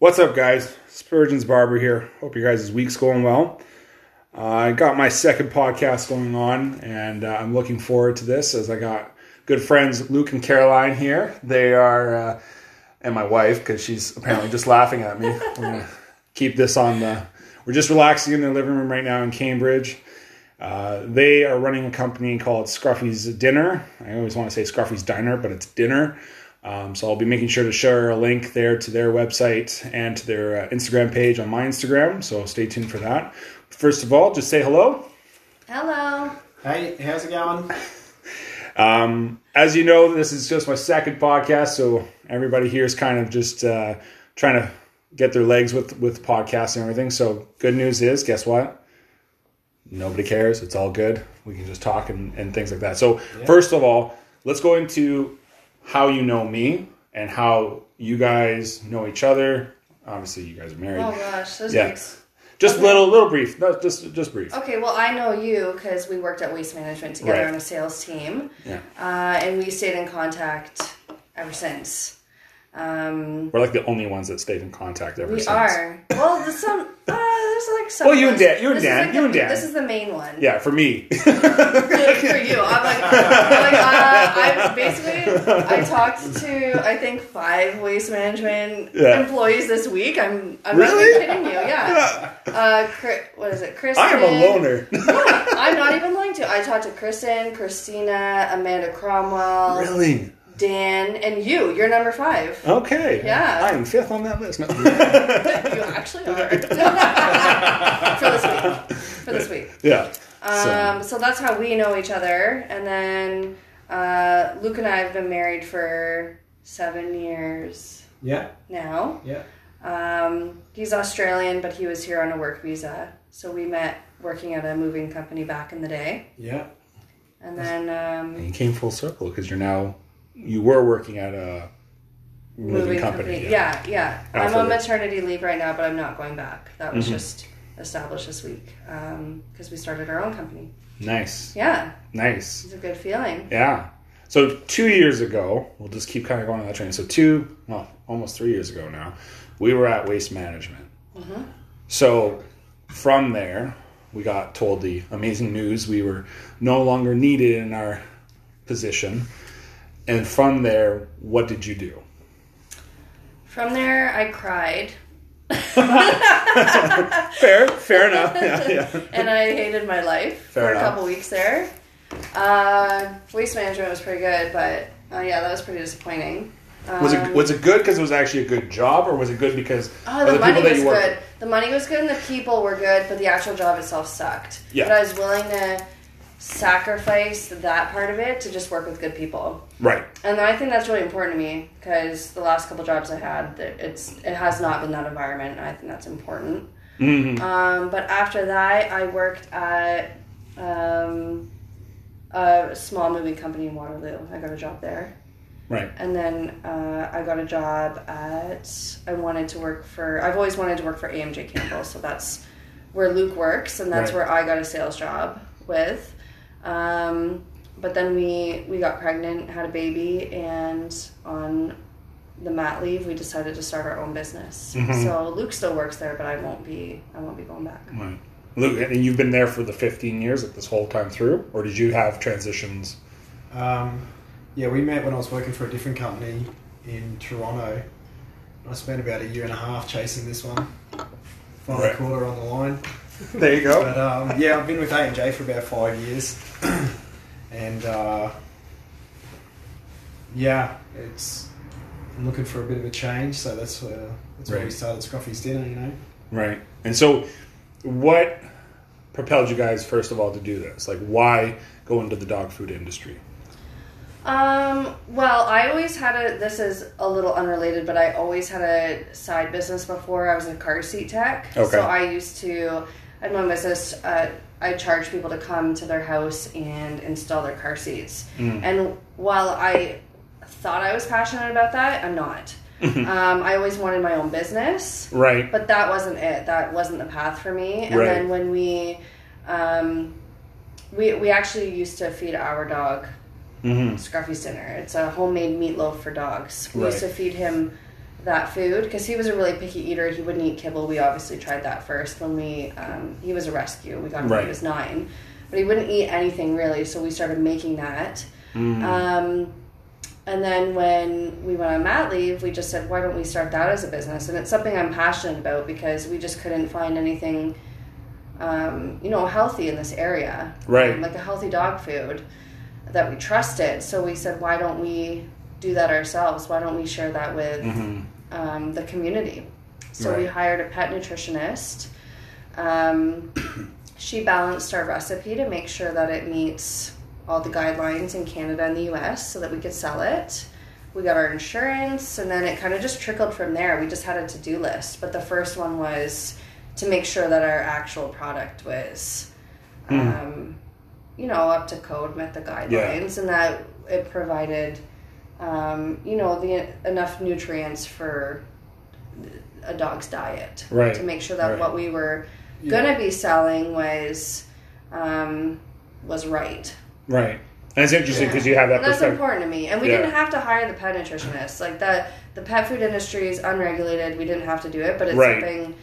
What's up, guys? Spurgeon's Barber here. Hope your guys' week's going well. Uh, I got my second podcast going on, and uh, I'm looking forward to this as I got good friends Luke and Caroline here. They are, uh, and my wife, because she's apparently just laughing at me. We're going to keep this on the. We're just relaxing in their living room right now in Cambridge. Uh, they are running a company called Scruffy's Dinner. I always want to say Scruffy's Diner, but it's dinner. Um, so I'll be making sure to share a link there to their website and to their uh, Instagram page on my Instagram. So stay tuned for that. First of all, just say hello. Hello. Hey, how's it going? Um, as you know, this is just my second podcast, so everybody here is kind of just uh, trying to get their legs with with podcasts and everything. So good news is, guess what? Nobody cares. It's all good. We can just talk and, and things like that. So first of all, let's go into how you know me and how you guys know each other. Obviously, you guys are married. Oh gosh, this Yeah. Just Okay. little, little brief. No, just, just brief. Okay, well, I know you because we worked at Waste Management together Right. on a sales team, Yeah, uh, and we stayed in contact ever since. Um, we're like the only ones that stayed in contact ever we since. are. Well, there's some. Uh, there's like some. Well, you and Dan- you and this is Dan- like you the- and Dan. This is the main one. Yeah, for me. for you. I'm like, I'm like uh, I basically I talked to I think five waste management Yeah. employees this week. I'm I'm Really? not even kidding you. Yeah. Uh, Chri- what is it? Kristen. I am a loner. I'm not even lying to you. I talked to Kristen, Christina, Amanda Cromwell, really? Dan, and you. You're number five. Okay. Yeah. I am fifth on that list. No. You actually are. For this week. For this week. yeah. Um, so that's how we know each other. And then uh, Luke and I have been married for seven years Yeah, now. yeah. Um, he's Australian, but he was here on a work visa. So we met working at a moving company back in the day. Yeah. And then um, you came full circle because you're now you were working at a moving, company. Yeah, yeah. I'm on maternity leave right now, but I'm not going back. That was Mhm. just established this week because we started our own company. Nice. Yeah, Nice. it's a good feeling. Yeah. So two years ago, we'll just keep kind of going on that train. So two, well, almost three years ago now, we were at Waste Management. Mhm. So from there, we got told the amazing news we were no longer needed in our position. And from there, what did you do? From there, I cried. Fair, fair enough. Yeah, yeah. and I hated my life Fair for enough. a couple weeks there. Uh, waste management was pretty good, but uh, yeah, that was pretty disappointing. Um, Was it was it good because it was actually a good job, or was it good because Oh, the, the money people that was you worked good. The money was good, and the people were good, but the actual job itself sucked. Yeah. But I was willing to sacrifice that part of it to just work with good people? Right. and I think that's really important to me because the last couple jobs I had, it's it has not been that environment, and I think that's important. hmm Um, but after that, I worked at um, a small moving company in Waterloo. I got a job there. Right. And then uh, I got a job at, I wanted to work for, I've always wanted to work for AMJ Campbell. So that's where Luke works, and that's Right. where I got a sales job with. Um, but then we, we got pregnant, had a baby, and on the mat leave, we decided to start our own business. Mhm. So Luke still works there, but I won't be, I won't be going back. Right. Luke, and you've been there for the 15 years, like this whole time through, or did you have transitions? Um, yeah, we met when I was working for a different company in Toronto. I spent about a year and a half chasing this one. Finally Right. caught her on the line. There you go. But um, yeah, I've been with AMJ for about five years. and uh, yeah, it's I'm looking for a bit of a change, so that's where that's why we started Scruffy's Dinner, you know. Right. And so, what propelled you guys, first of all, to do this? Like, why go into the dog food industry? Um, well, I always had a, this is a little unrelated, but I always had a side business before. I was a car seat tech. Okay. So I used to, I had my business, uh, I charge people to come to their house and install their car seats. Mm. And while I thought I was passionate about that, I'm not. um, I always wanted my own business Right. but that wasn't it. That wasn't the path for me. And Right. then when we, um, we we actually used to feed our dog Mm-hmm. Scruffy's dinner. It's a homemade meatloaf for dogs. We used to feed him that food because he was a really picky eater. He wouldn't eat kibble. We obviously tried that first when we um, he was a rescue. We got him when he was nine, but he wouldn't eat anything really. So we started making that. Mm. Um, and then when we went on mat leave, we just said, why don't we start that as a business? And it's something I'm passionate about because we just couldn't find anything, um, you know, healthy in this area. Right. Like a healthy dog food that we trusted. So we said, why don't we do that ourselves? Why don't we share that with Mhm. um, the community? So we hired a pet nutritionist. Um, she balanced our recipe to make sure that it meets all the guidelines in Canada and the US so that we could sell it. We got our insurance, and then it kind of just trickled from there. We just had a to do list, but the first one was to make sure that our actual product was, Hmm. um, you know, up to code, met the guidelines, and that it provided, um, you know, the enough nutrients for a dog's diet Right. to make sure that Right. what we were Yeah. gonna be selling was um, was right. Right. And it's interesting because you have that that's important to me. And we Yeah. didn't have to hire the pet nutritionist. Like that, the pet food industry is unregulated. We didn't have to do it, but it's Right. something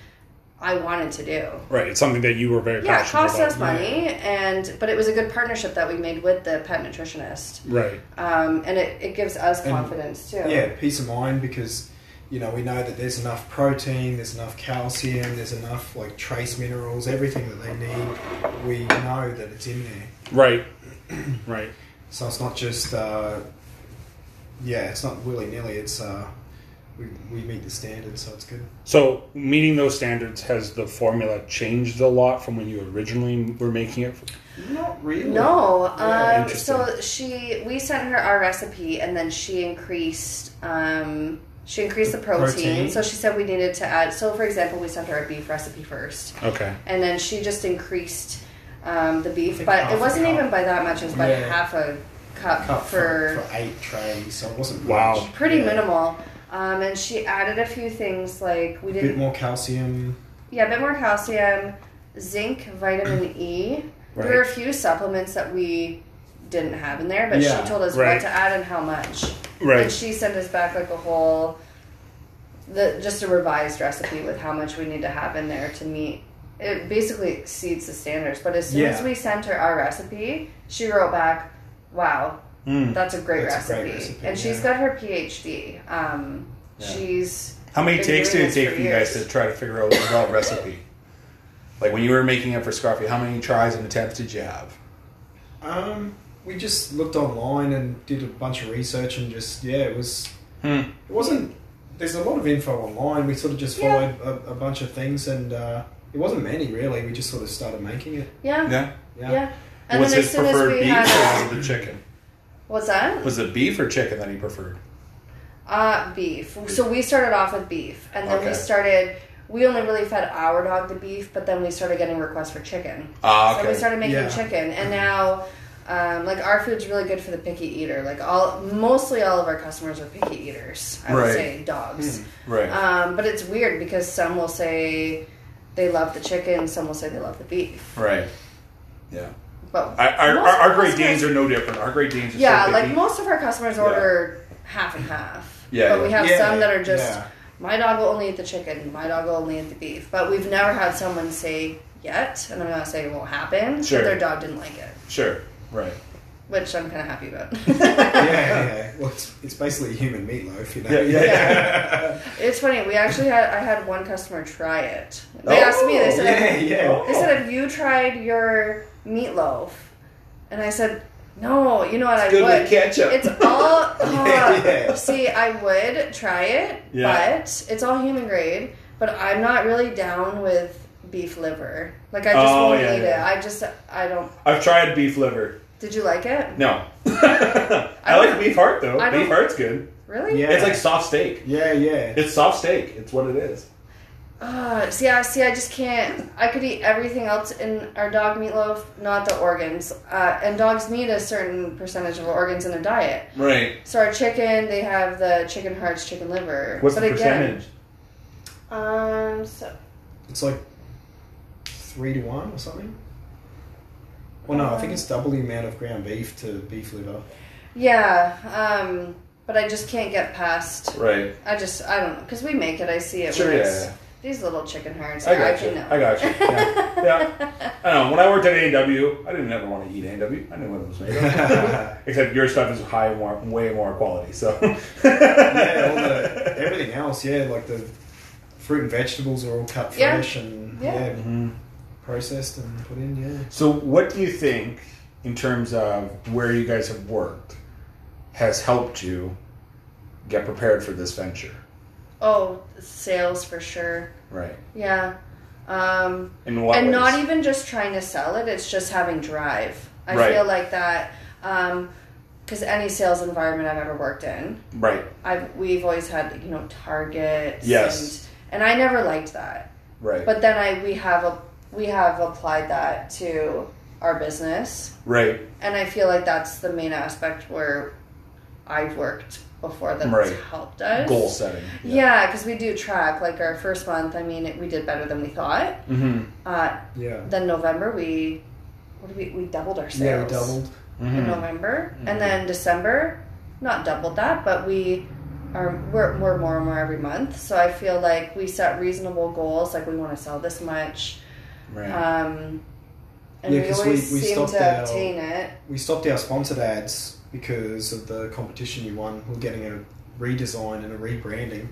I wanted to do. Right. It's something that you were very Yeah, it passionate cost about. us money, and but it was a good partnership that we made with the pet nutritionist, Right. um, and it, it gives us And- confidence too. Yeah, peace of mind because you know we know that there's enough protein, there's enough calcium, there's enough like trace minerals, everything that they need. We know that it's in there, Right. right. so it's not just uh, yeah, it's not willy nilly. It's uh, we we meet the standards, so it's good. So meeting those standards has the formula changed a lot from when you originally were making it. Not really. No, Yeah, um, so she we sent her our recipe, and then she increased um, she increased the protein. Protein. So she said we needed to add. So for example, we sent her a beef recipe first, Okay. and then she just increased um, the beef, but it wasn't even by that much. It was by Yeah. half a cup, Cup for, for, for eight trays, so it wasn't Wow. much. pretty Yeah. minimal. Um, and she added a few things like we A bit more calcium. yeah, a bit more calcium, zinc, vitamin E. There were a few supplements that we didn't have in there, but Yeah, she told us right. what to add and how much. Right. And she sent us back like a whole, the just a revised recipe with how much we need to have in there to meet. It basically exceeds the standards. But as soon Yeah. as we sent her our recipe, she wrote back, "Wow, Mm. that's a great, That's a recipe. great recipe, And she's got her PhD. Um, Yeah. She's How many takes did it take for for you guys to try to figure out the develop recipe? Like when you were making it for Scruffy, how many tries and attempts did you have? Um, we just looked online and did a bunch of research and just yeah, it was Hmm. it wasn't. There's a lot of info online. We sort of just Yeah. followed a, a bunch of things and uh, it wasn't many really. We just sort of started making it. yeah, yeah. Yeah. And was his as soon as preferred beef or was it the chicken? What's that? Was it beef or chicken that he preferred? Uh, beef. So we started off with beef, and then we started. We only really fed our dog the beef, but then we started getting requests for chicken. Ah, So we started making Yeah. chicken, and now, um, like our food's really good for the picky eater. Like all, mostly all of our customers are picky eaters. I would Right. say dogs. right. Um, but it's weird because some will say they love the chicken, some will say they love the beef. right. Yeah. But I, our, our, our Great Danes are no different. Our Great Danes are Yeah, so like most of our customers Yeah. order half and half. Yeah, But we have Yeah, some that are just yeah. my dog will only eat the chicken, my dog will only eat the beef. But we've never had someone say yet, and I'm not saying it won't happen, Sure. that their dog didn't like it. Sure. Right. Which I'm kinda happy about. yeah, yeah. Well, it's, it's basically human meatloaf, you know. Yeah, yeah, yeah. It's funny, we actually had I had one customer try it. They Oh, asked me, they said yeah, yeah. They said, "Have you tried your meatloaf?" And I said, "No. You know what? I Good would. with ketchup. It's all. Uh, yeah, yeah. See, I would try it, Yeah. but it's all human grade. But I'm not really down with beef liver. Like I just Oh, won't yeah, eat yeah. it. I just I don't. I've tried beef liver. Did you like it? No. I like beef heart though. Beef heart's good. Really? Yeah. It's like soft steak. yeah, yeah. It's soft steak. It's what it is. Uh, see, I see. I just can't. I could eat everything else in our dog meatloaf, not the organs. Uh, and dogs need a certain percentage of organs in their diet. Right. So our chicken, they have the chicken hearts, chicken liver. What's but the again, percentage? Um. So It's like three to one or something. Well, no, I think it's double the amount of ground beef to beef liver. yeah. Um. but I just can't get past. Right. I just I don't know because we make it. I see it. Sure, when yeah, it's yeah. These little chicken hearts. I got can you. know. I got you. Yeah. yeah. I don't know. When I worked at A&W, I didn't ever want to eat A&W. I knew what it was made of. Except your stuff is high, more, way more quality. So. yeah, all the, everything else, yeah, like the fruit and vegetables are all cut Yeah. fresh and Yeah. yeah. Mhm. processed and put in. Yeah. So, what do you think, in terms of where you guys have worked, has helped you get prepared for this venture? Oh, sales for sure. Right. Yeah. Um, In what and ways? not even just trying to sell it; it's just having drive. I Right. feel like that because any sales environment I've ever worked in, Right. I've we've always had you know targets. Yes. And, and I never liked that. Right. But then I we have a we have applied that to our business, right. and I feel like that's the main aspect where I've worked before that's Right. helped us. Goal setting. Yeah, because we do track like our first month. I mean, it, we did better than we thought. Mm-hmm. Uh, Yeah. then November we what did we we doubled our sales. Yeah, we doubled. Mm-hmm. in November, and then December, not doubled that, but we are we're, we're more and more every month. So I feel like we set reasonable goals, like we want to sell this much, Right. um, and Yeah, we 'cause we- always we seem stopped to our- obtain it. We stopped our sponsored ads because of the competition you won. We're getting a redesign and a rebranding.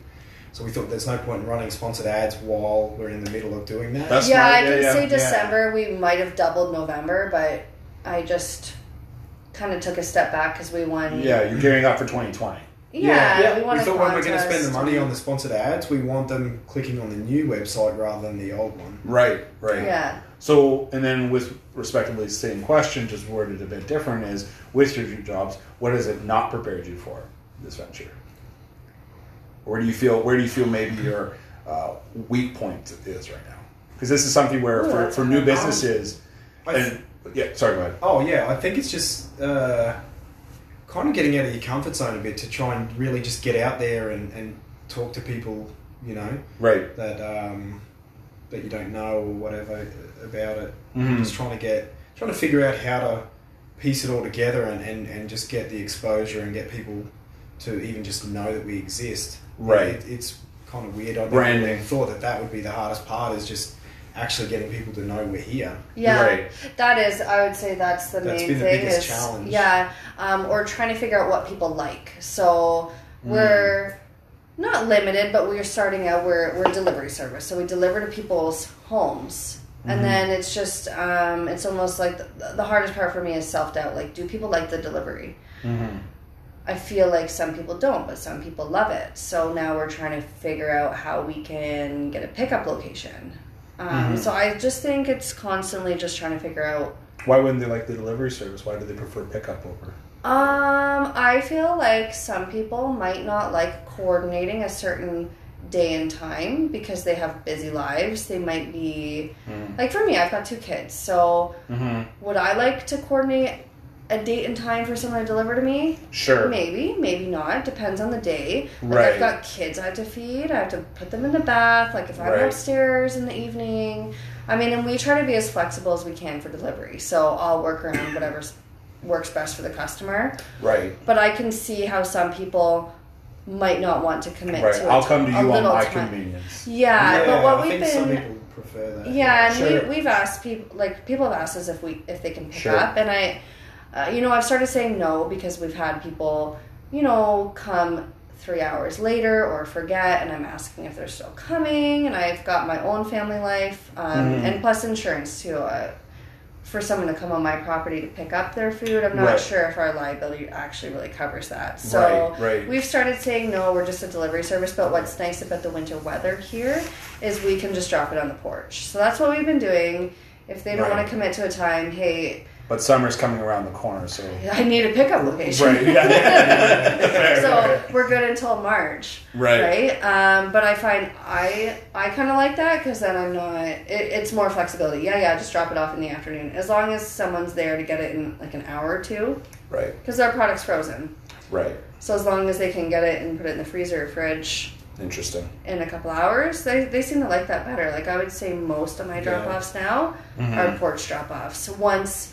So we thought there's no point in running sponsored ads while we're in the middle of doing that. That's yeah, smart. I Yeah, can yeah, say yeah. December we might have doubled November, but I just kind of took a step back because we won. yeah, you're gearing up for 2020. yeah, we we won a thought when we're going to spend the money on the sponsored ads, we want them clicking on the new website rather than the old one. Right. Right. Yeah. So, and then with respectively the same question, just worded a bit different, is with your two jobs, what has it not prepared you for this venture? Where do you feel? Where do you feel maybe your uh, weak point is right now? Because this is something where for, for new businesses, I and yeah, sorry, go ahead. Oh yeah, I think it's just uh, kind of getting out of your comfort zone a bit to try and really just get out there and, and talk to people, you know, Right. that um, that you don't know or whatever about it. Mhm. Just trying to get trying to figure out how to piece it all together and, and, and just get the exposure and get people to even just know that we exist. Right. It, it's kind of weird. I never Branding. really thought that that would be the hardest part is just actually getting people to know we're here. Yeah, Right. that is. I would say that's the That's main been the thing. biggest is, challenge. Yeah, um, or trying to figure out what people like. So we're not limited, but we're starting out. We're we're a delivery service, so we deliver to people's homes, and then it's just um, it's almost like the, the hardest part for me is self doubt. Like, do people like the delivery? Mm-hmm. I feel like some people don't, but some people love it. So now we're trying to figure out how we can get a pickup location. Um, So I just think it's constantly just trying to figure out. Why wouldn't they like the delivery service? Why do they prefer pickup over? Um, I feel like some people might not like coordinating a certain day and time because they have busy lives. They might be Mm. like for me, I've got two kids, so Mm-hmm. would I like to coordinate a date and time for someone to deliver to me? Sure. Maybe, maybe not. Depends on the day. Like Right. I've got kids I have to feed. I have to put them in the bath. Like if I'm Right. upstairs in the evening. I mean, and we try to be as flexible as we can for delivery. So I'll work around whatever works best for the customer. Right. But I can see how some people might not want to commit Right. to. It. I'll come to you on my time. convenience. Yeah, but what I we've think some been people prefer that. yeah, and Sure. we, we've asked people, like people have asked us if we if they can pick Sure. up, and I, uh, you know, I've started saying no because we've had people, you know, come three hours later or forget, and I'm asking if they're still coming, and I've got my own family life, um, Mhm. and plus insurance too. Uh, for someone to come on my property to pick up their food, I'm not Right. sure if our liability actually really covers that. So Right, right. we've started saying no, we're just a delivery service. But what's nice about the winter weather here is we can just drop it on the porch. So that's what we've been doing. If they don't want to commit to a time, hey, But summer's coming around the corner, so. I need a pickup location. Right. Yeah. so we're good until March, Right. right? Um, but I find I I kind of like that because then I'm not. It, it's more flexibility. Yeah, yeah. Just drop it off in the afternoon as long as someone's there to get it in like an hour or two Right. because our product's frozen. Right. So as long as they can get it and put it in the freezer or fridge Interesting. in a couple hours, they, they seem to like that better. Like I would say most of my drop offs now Mhm. are porch drop offs. Once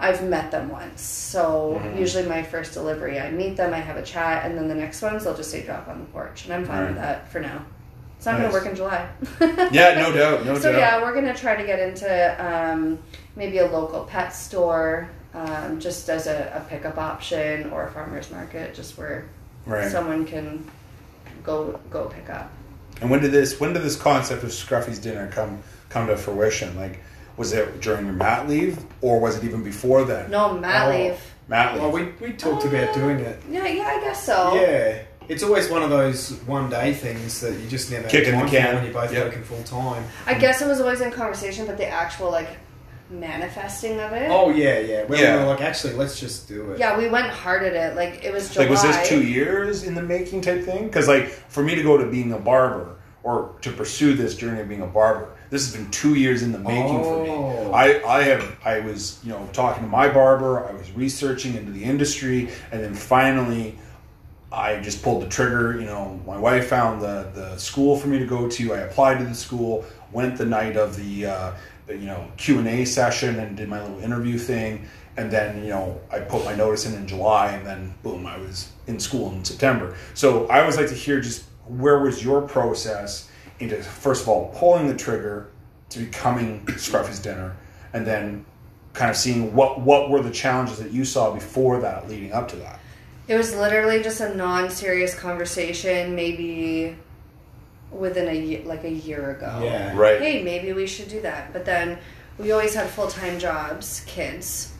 I've met them once. So usually my first delivery, I meet them, I have a chat, and then the next ones they'll just say drop on the porch, and I'm fine with that for now. It's not Nice. going to work in July. Yeah, no doubt, no so doubt. yeah, we're gonna try to get into um, maybe a local pet store, um, just as a, a pickup option, or a farmer's market, just where Right. someone can go go pick up. And when did this when did this concept of Scruffy's dinner come come to fruition? Like was it during your mat leave or was it even before then? No mat Oh. leave. Mat leave. Well, we, we talked about doing it. Yeah, yeah, I guess so. Yeah. It's always one of those one day things that you just never Kick in have the can. when you're both Yep. working full time. I guess it was always in conversation, but the actual like manifesting of it. Oh yeah, yeah. Where Yeah. we were like, actually, let's just do it. Yeah, we went hard at it. Like it was July. like was this two years in the making type thing? Because like for me to go to being a barber or to pursue this journey of being a barber, this has been two years in the making for me. Oh. I I have I was you know talking to my barber, I was researching into the industry, and then finally. I just pulled the trigger. You know, my wife found the, the school for me to go to. I applied to the school. Went the night of the, uh, the you know Q and A session and did my little interview thing. And then you know I put my notice in in July, and then boom, I was in school in September. So I always like to hear just where was your process into first of all pulling the trigger to becoming Scruffy's dinner, and then kind of seeing what what were the challenges that you saw before that, leading up to that. It was literally just a non-serious conversation, maybe within a like a year ago. Yeah. Right. Hey, maybe we should do that. But then we always had full-time jobs, kids.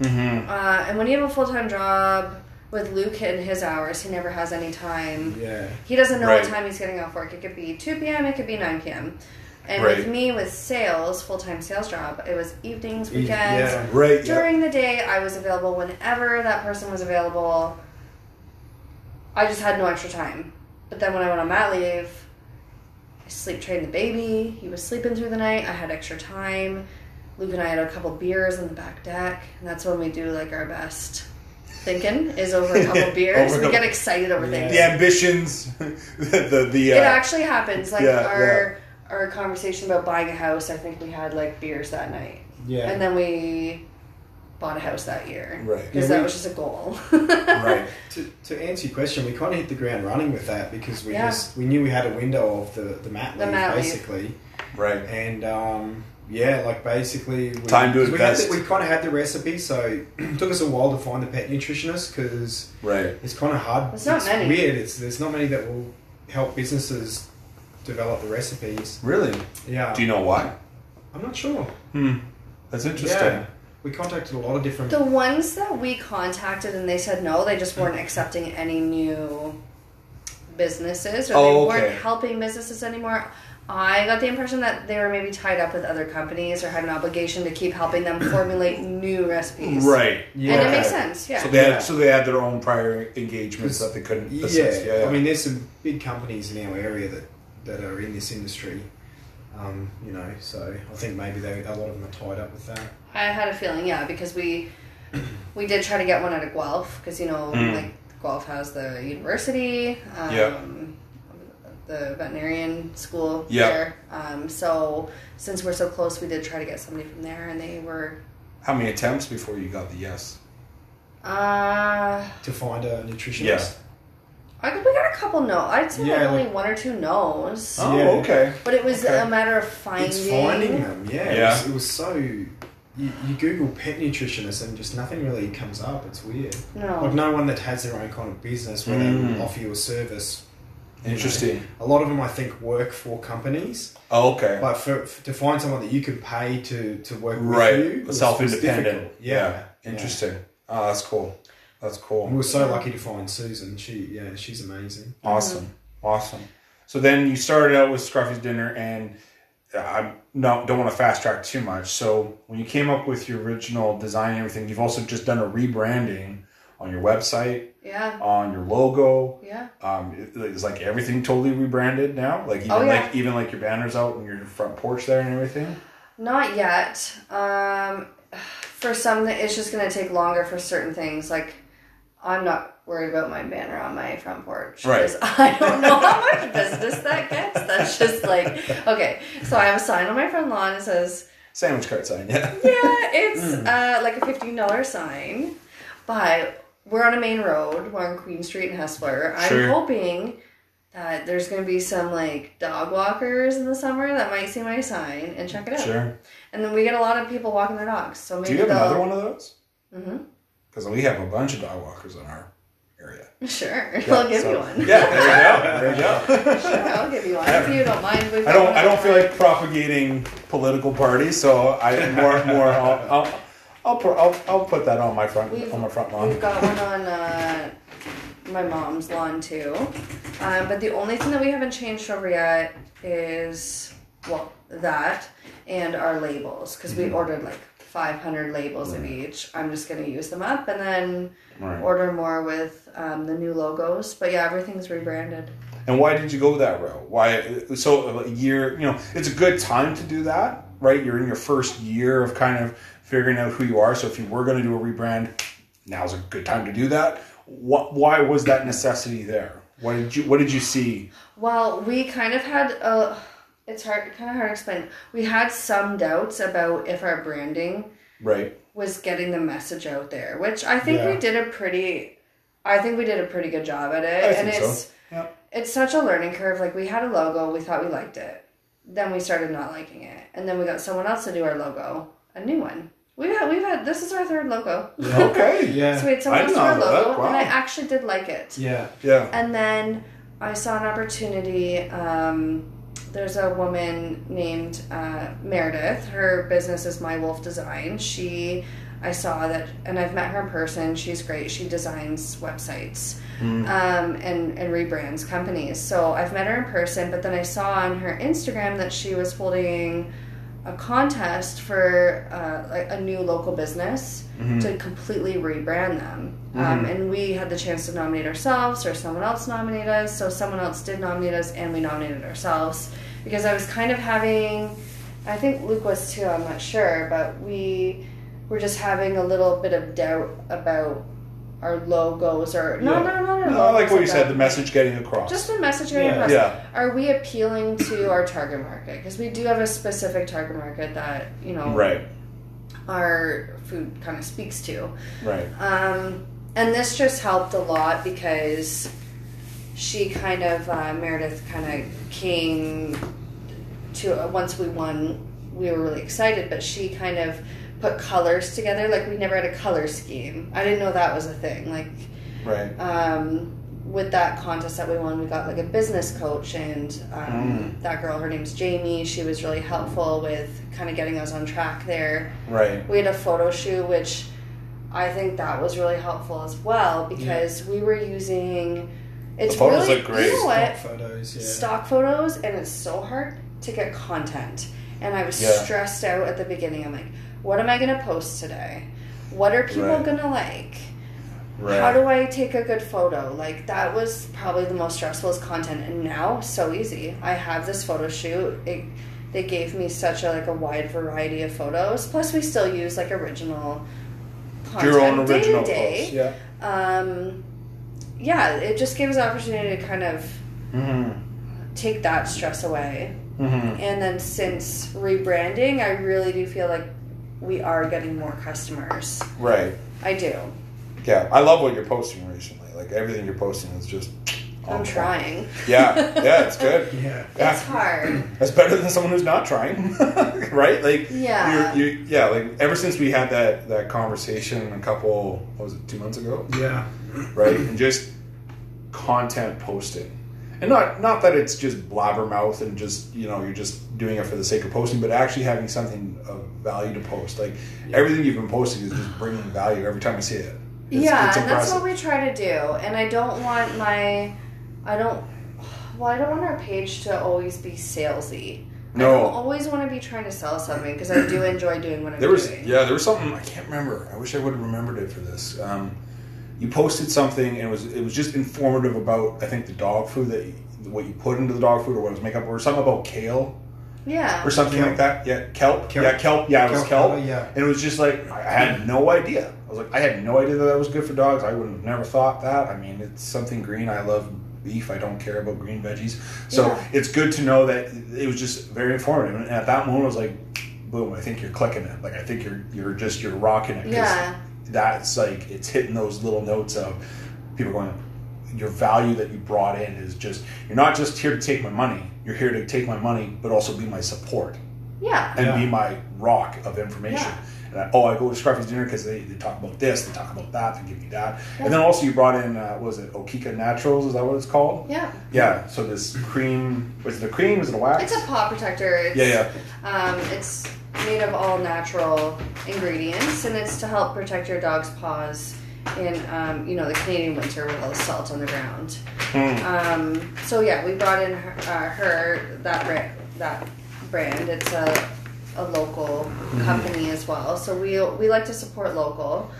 Mm-hmm. Uh, and when you have a full-time job with Luke in his hours, he never has any time. Yeah. He doesn't know Right. what time he's getting off work. It could be 2 p.m., it could be 9 p.m. And Right. with me, with sales, full time sales job, it was evenings, weekends. yeah. Right. yeah. During the day, I was available whenever that person was available. I just had no extra time. But then when I went on mat leave, I sleep trained the baby. He was sleeping through the night. I had extra time. Luke and I had a couple beers on the back deck, and that's when we do like our best thinking is over a couple beers. Over we get excited over Yeah. things. the ambitions, the the, the uh, It actually happens. Like Yeah, our our conversation about buying a house, I think we had like beers that night, Yeah. and then we bought a house that year Right. because Yeah, that we- was just a goal. right. to, to answer your question, we kind of hit the ground running with that because we Yeah. just we knew we had a window of the the mat The leave mat leave. basically, Right. and um, yeah, like basically we, Time to invest. the, we kind of had the recipe, so it took us a while to find the pet nutritionist because Right. it's kind of hard. There's not many. Weird. It's there's not many that will help businesses develop the recipes. Really? Yeah, Do you know why? I'm not sure. Hmm. That's interesting. Yeah, we contacted a lot of different. the ones that we contacted and they said no, they just weren't accepting any new businesses or Oh, they okay. weren't helping businesses anymore. I got the impression that they were maybe tied up with other companies or had an obligation to keep helping them formulate new recipes. Right. Yeah. And it makes sense, yeah. So they had Yeah. so they had their own prior engagements that they couldn't Yeah, assist. Yeah, yeah. I mean, there's some big companies in our area that, that are in this industry. Um, you know, so I think maybe they, a lot of them are tied up with that. I had a feeling, yeah, because we we did try to get one out of Guelph because you know Mm. like Guelph has the university, um, Yeah. The veterinarian school Yeah. there. Um, so since we're so close, we did try to get somebody from there, and they were. How many attempts before you got the yes? Uh, To find a nutritionist. Yeah. I we got a couple no. I'd say Yeah, like only like- one or two no's, Oh, Yeah. okay. but it was okay. a matter of finding. It's finding them, yeah. Yeah. It, was, it was so. You, you Google pet nutritionist and just nothing really comes up. It's weird. No. Like no one that has their own kind of business where they Mm. will offer you a service. You know. Interesting. A lot of them, I think, work for companies. Oh, okay. But for, for- to find someone that you can pay to, to work Right. with you, Self independent. difficult. Yeah. Interesting. Oh, that's cool. That's cool. And we were so lucky to find Susan. She, yeah, she's amazing. Awesome, awesome. So then you started out with Scruffy's dinner, and uh, I no don't want to fast track too much. So when you came up with your original design and everything, you've also just done a rebranding on your website, Yeah. on your logo. Yeah. Um, it- is like everything totally rebranded now. Like even Oh, yeah. like even like your banners out on your front porch there and everything. Not yet. Um, for some, it's just to take longer for certain things. Like, I'm not worried about my banner on my front porch. Right. I don't know how much business that gets. That's just like, okay. So I have a sign on my front lawn that says, Sandwich cart sign, yeah. Yeah, it's uh, like a fifteen dollar sign, but we're on a main road. We're on Queen Street in Hespeler. I'm hoping that there's gonna be some like dog walkers in the summer that might see my sign and check it out. Sure. And then we get a lot of people walking their dogs. So maybe Do you have they'll... another one of those? Mm-hmm. Because we have a bunch of dog walkers in our area. Sure, Yeah, I'll give so- you one. Yeah, there you go. There you go. Sure, I'll give you one if you don't mind. I don't. I don't feel like propagating political parties, so I more more. I'll I'll, I'll, put, I'll, I'll put that on my front We've- on my front lawn. We've got one on uh, my mom's lawn too. Um, but the only thing that we haven't changed over yet is, well, that and our labels. Because we ordered like 500 labels of each. I'm just going to use them up and then Right. order more with um, the new logos. But yeah, everything's rebranded. And why did you go that route? Why? So a year. You know, it's a good time to do that, right? You're in your first year of kind of figuring out who you are. So if you were going to do a rebrand, now's a good time to do that. What? Why was that necessity there? What did you? What did you see? Well, we kind of had a. It's hard, kind of hard to explain. We had some doubts about if our branding Right. was getting the message out there, which I think Yeah. we did a pretty. I think we did a pretty good job at it, I and so. it's Yeah. it's such a learning curve. Like we had a logo, we thought we liked it, then we started not liking it, and then we got someone else to do our logo, a new one. We've had we've had this is our third logo. Okay. Yeah. so we had someone I else didn't our know that. logo, and I actually did like it. Yeah. Yeah. And then I saw an opportunity. Um, there's a woman named uh, Meredith. Her business is My Wolf Design. She, I saw that, and I've met her in person. She's great. She designs websites um, and and rebrands companies. So I've met her in person, but then I saw on her Instagram that she was holding a contest for uh, like a new local business to completely rebrand them. Um, and we had the chance to nominate ourselves, or someone else nominate us. So someone else did nominate us, and we nominated ourselves because I was kind of having. I think Luke was too. I'm not sure, but we were just having a little bit of doubt about our logos, or no, Yeah. no, no, no. No, like what you said, about- the message getting across. just the message getting Yeah. across. Yeah. Are we appealing to our target market? Because we do have a specific target market that you know right. our food kind of speaks to. Right. Um, and this just helped a lot because she kind of uh, Meredith kind of came to uh, once we won. We were really excited, but she kind of put colors together. Like we never had a color scheme. I didn't know that was a thing. Like Right. um, with that contest that we won, we got like a business coach, and um, that girl, her name's Jamie. She was really helpful with kind of getting us on track there. Right. We had a photo shoot, which I think that was really helpful as well because we were using. It's The photos really look great. you know what Stock photos. Yeah. stock photos, and it's so hard to get content. And I was Yeah. stressed out at the beginning. I'm like, what am I going to post today? What are people Right. going to like? Right. How do I take a good photo? Like that was probably the most stressful is content, and now so easy. I have this photo shoot. It, they gave me such a like a wide variety of photos. Plus, we still use like original content Your own day original to day. Yeah. Um, yeah, it just gives the opportunity to kind of Mm-hmm. take that stress away. Mm-hmm. And then since rebranding, I really do feel like we are getting more customers. Right. I do. Yeah. I love what you're posting recently. Like everything you're posting is just. I'm point. trying. Yeah. Yeah. It's good. Yeah. Yeah. It's hard. That's better than someone who's not trying, right? Like, Yeah. you're, you yeah. Like ever since we had that that conversation a couple, what was it, two months ago, Yeah. right? And just content posting, and not not that it's just blabbermouth and just you know you're just doing it for the sake of posting, but actually having something of value to post. Like everything you've been posting is just bringing value every time I see it. It's, yeah, it's and that's what we try to do. And I don't want my, I don't, well, I don't want our page to always be salesy. I No. don't always want to be trying to sell something because I do enjoy doing what I'm There was doing. yeah, there was something I can't remember. I wish I would have remembered it for this. Um, you posted something and it was it was just informative about I think the dog food that you, what you put into the dog food or what it was made up or something about kale Yeah. or something Kelp. like that. Yeah, kelp. Kelp. Yeah, kelp. Yeah, it was Kelp kelp. yeah. And it was just like I had no idea. I was like I had no idea that that was good for dogs. I would have never thought that. I mean, it's something green. I love beef. I don't care about green veggies. So Yeah. it's good to know that it was just very informative. And at that moment, I was like, boom, I think you're clicking it. Like I think you're you're just you're rocking it. Yeah. That's like it's hitting those little notes of people going. Your value that you brought in is just you're not just here to take my money. You're here to take my money, but also be my support Yeah. and Yeah. be my rock of information. Yeah. And I, oh, I go to Scruffy's dinner because they, they talk about this, they talk about that, they give me that. And then also you brought in, uh, was it Okika Naturals? Is that what it's called? Yeah. Yeah. So this cream, was it a cream? Was it a wax? It's a paw protector. It's, yeah, yeah. Um, it's made of all natural ingredients, and it's to help protect your dog's paws in, um, you know, the Canadian winter with all the salt on the ground. Mm. Um, so yeah, we brought in her, uh, her that brand, that brand. It's a, a local company as well. So we we like to support local.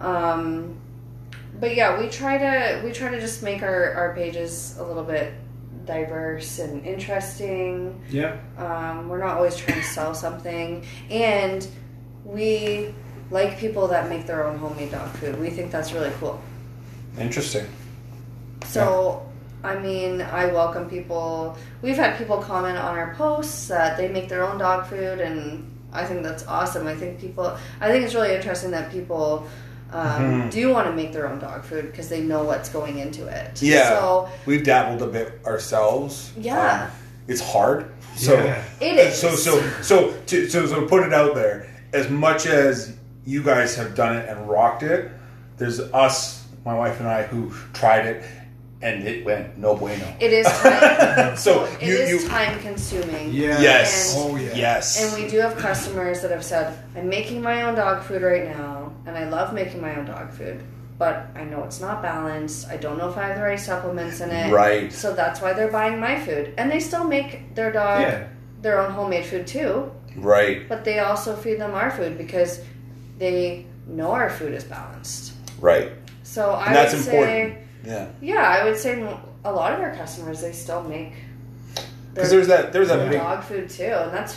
Um, but yeah, we try to we try to just make our, our pages a little bit diverse and interesting. Yeah. Um, we're not always trying to sell something, and we like people that make their own homemade dog food. We think that's really cool. Interesting. So, I mean, I welcome people. We've had people comment on our posts that they make their own dog food, and I think that's awesome. I think people, I think it's really interesting that people um, Mhm. do want to make their own dog food because they know what's going into it. Yeah. So, We've dabbled a bit ourselves. Yeah. Um, it's hard. So Yeah. it is. so so so to, so so put it out there. As much as you guys have done it and rocked it, there's us, my wife and I, who tried it, and it went no bueno. It is time. So it you is you time consuming. Yeah. yes And- Oh, yeah. yes And we do have customers that have said, I'm making my own dog food right now, and I love making my own dog food, but I know it's not balanced. I don't know if I have the right supplements in it. Right. So that's why they're buying my food. And they still make their dog Yeah. their own homemade food too, right but they also feed them our food because they know our food is balanced. right So I and that's would important. Yeah. yeah, I would say a lot of our customers, they still make Because there's that there's that Yeah. big dog food too, and that's,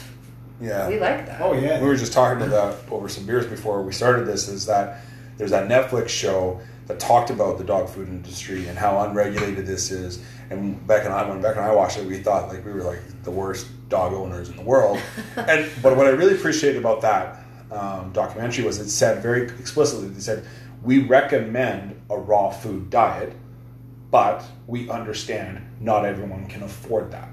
yeah. we like that. Oh yeah. we were just talking about that over some beers before we started this is that there's that Netflix show that talked about the dog food industry and how unregulated this is. And Beck and I, when Beck and I watched it, we thought like we were like the worst dog owners in the world. and but what I really appreciated about that um, documentary was it said very explicitly. They said we recommend a raw food diet, but we understand not everyone can afford that.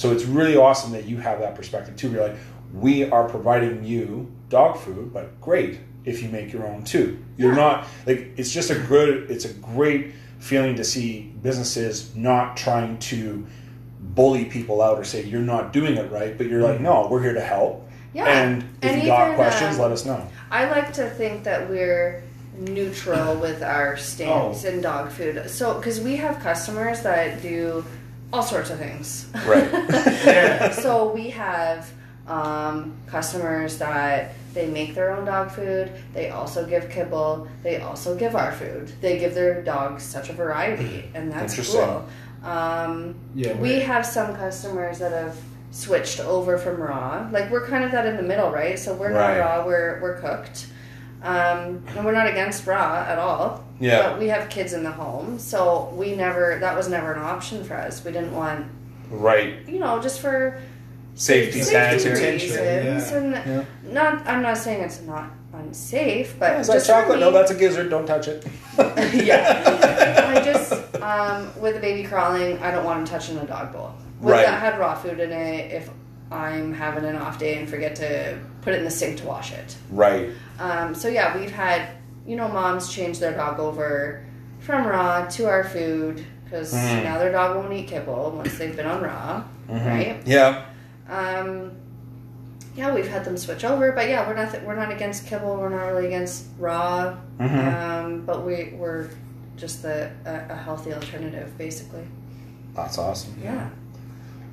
So it's really awesome that you have that perspective too. You're like, we are providing you dog food, but great if you make your own too. You're Yeah. not like it's just a good. It's a great feeling to see businesses not trying to bully people out or say you're not doing it right, but you're like, no, we're here to help. Yeah. And if And you got questions, um, let us know. I like to think that we're neutral with our stance Oh. in dog food. So, because we have customers that do all sorts of things. Right. Yeah. so we have um, customers that they make their own dog food. They also give kibble. They also give our food. They give their dogs such a variety, and that's Interesting. cool. Um, Yeah. we have some customers that have switched over from raw. Like we're kind of that in the middle, right? So we're Right. not raw. We're we're cooked, um, and we're not against raw at all. Yeah. But we have kids in the home, so we never. That was never an option for us. We didn't want, Right. you know, just for Safety, safety sanitary. reasons. yeah. And Yeah. not. I'm not saying it's not unsafe, but Is that just for chocolate? me- No, that's a gizzard. Don't touch it. yeah. I just um, with the baby crawling, I don't want him touching the dog bowl. With Right. that had raw food in it. If I'm having an off day and forget to put it in the sink to wash it. Right. Um, so yeah, we've had you know moms change their dog over from raw to our food because Mhm. now their dog won't eat kibble once they've been on raw, Mhm. right? Yeah. Um, yeah, we've had them switch over, but yeah, we're not we're not against kibble. We're not really against raw, Mhm. um, but we we're just the a, a healthy alternative, basically. That's awesome. Yeah.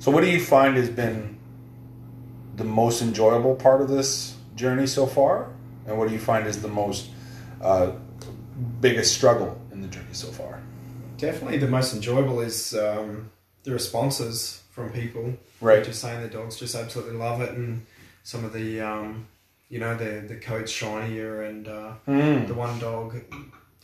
So, what do you find has been the most enjoyable part of this journey so far, and what do you find is the most uh, biggest struggle in the journey so far? Definitely the most enjoyable is um, the responses from people. Right. Just saying the dogs just absolutely love it, and some of the, um, you know, the the coat's shinier, and uh, Mm. the one dog,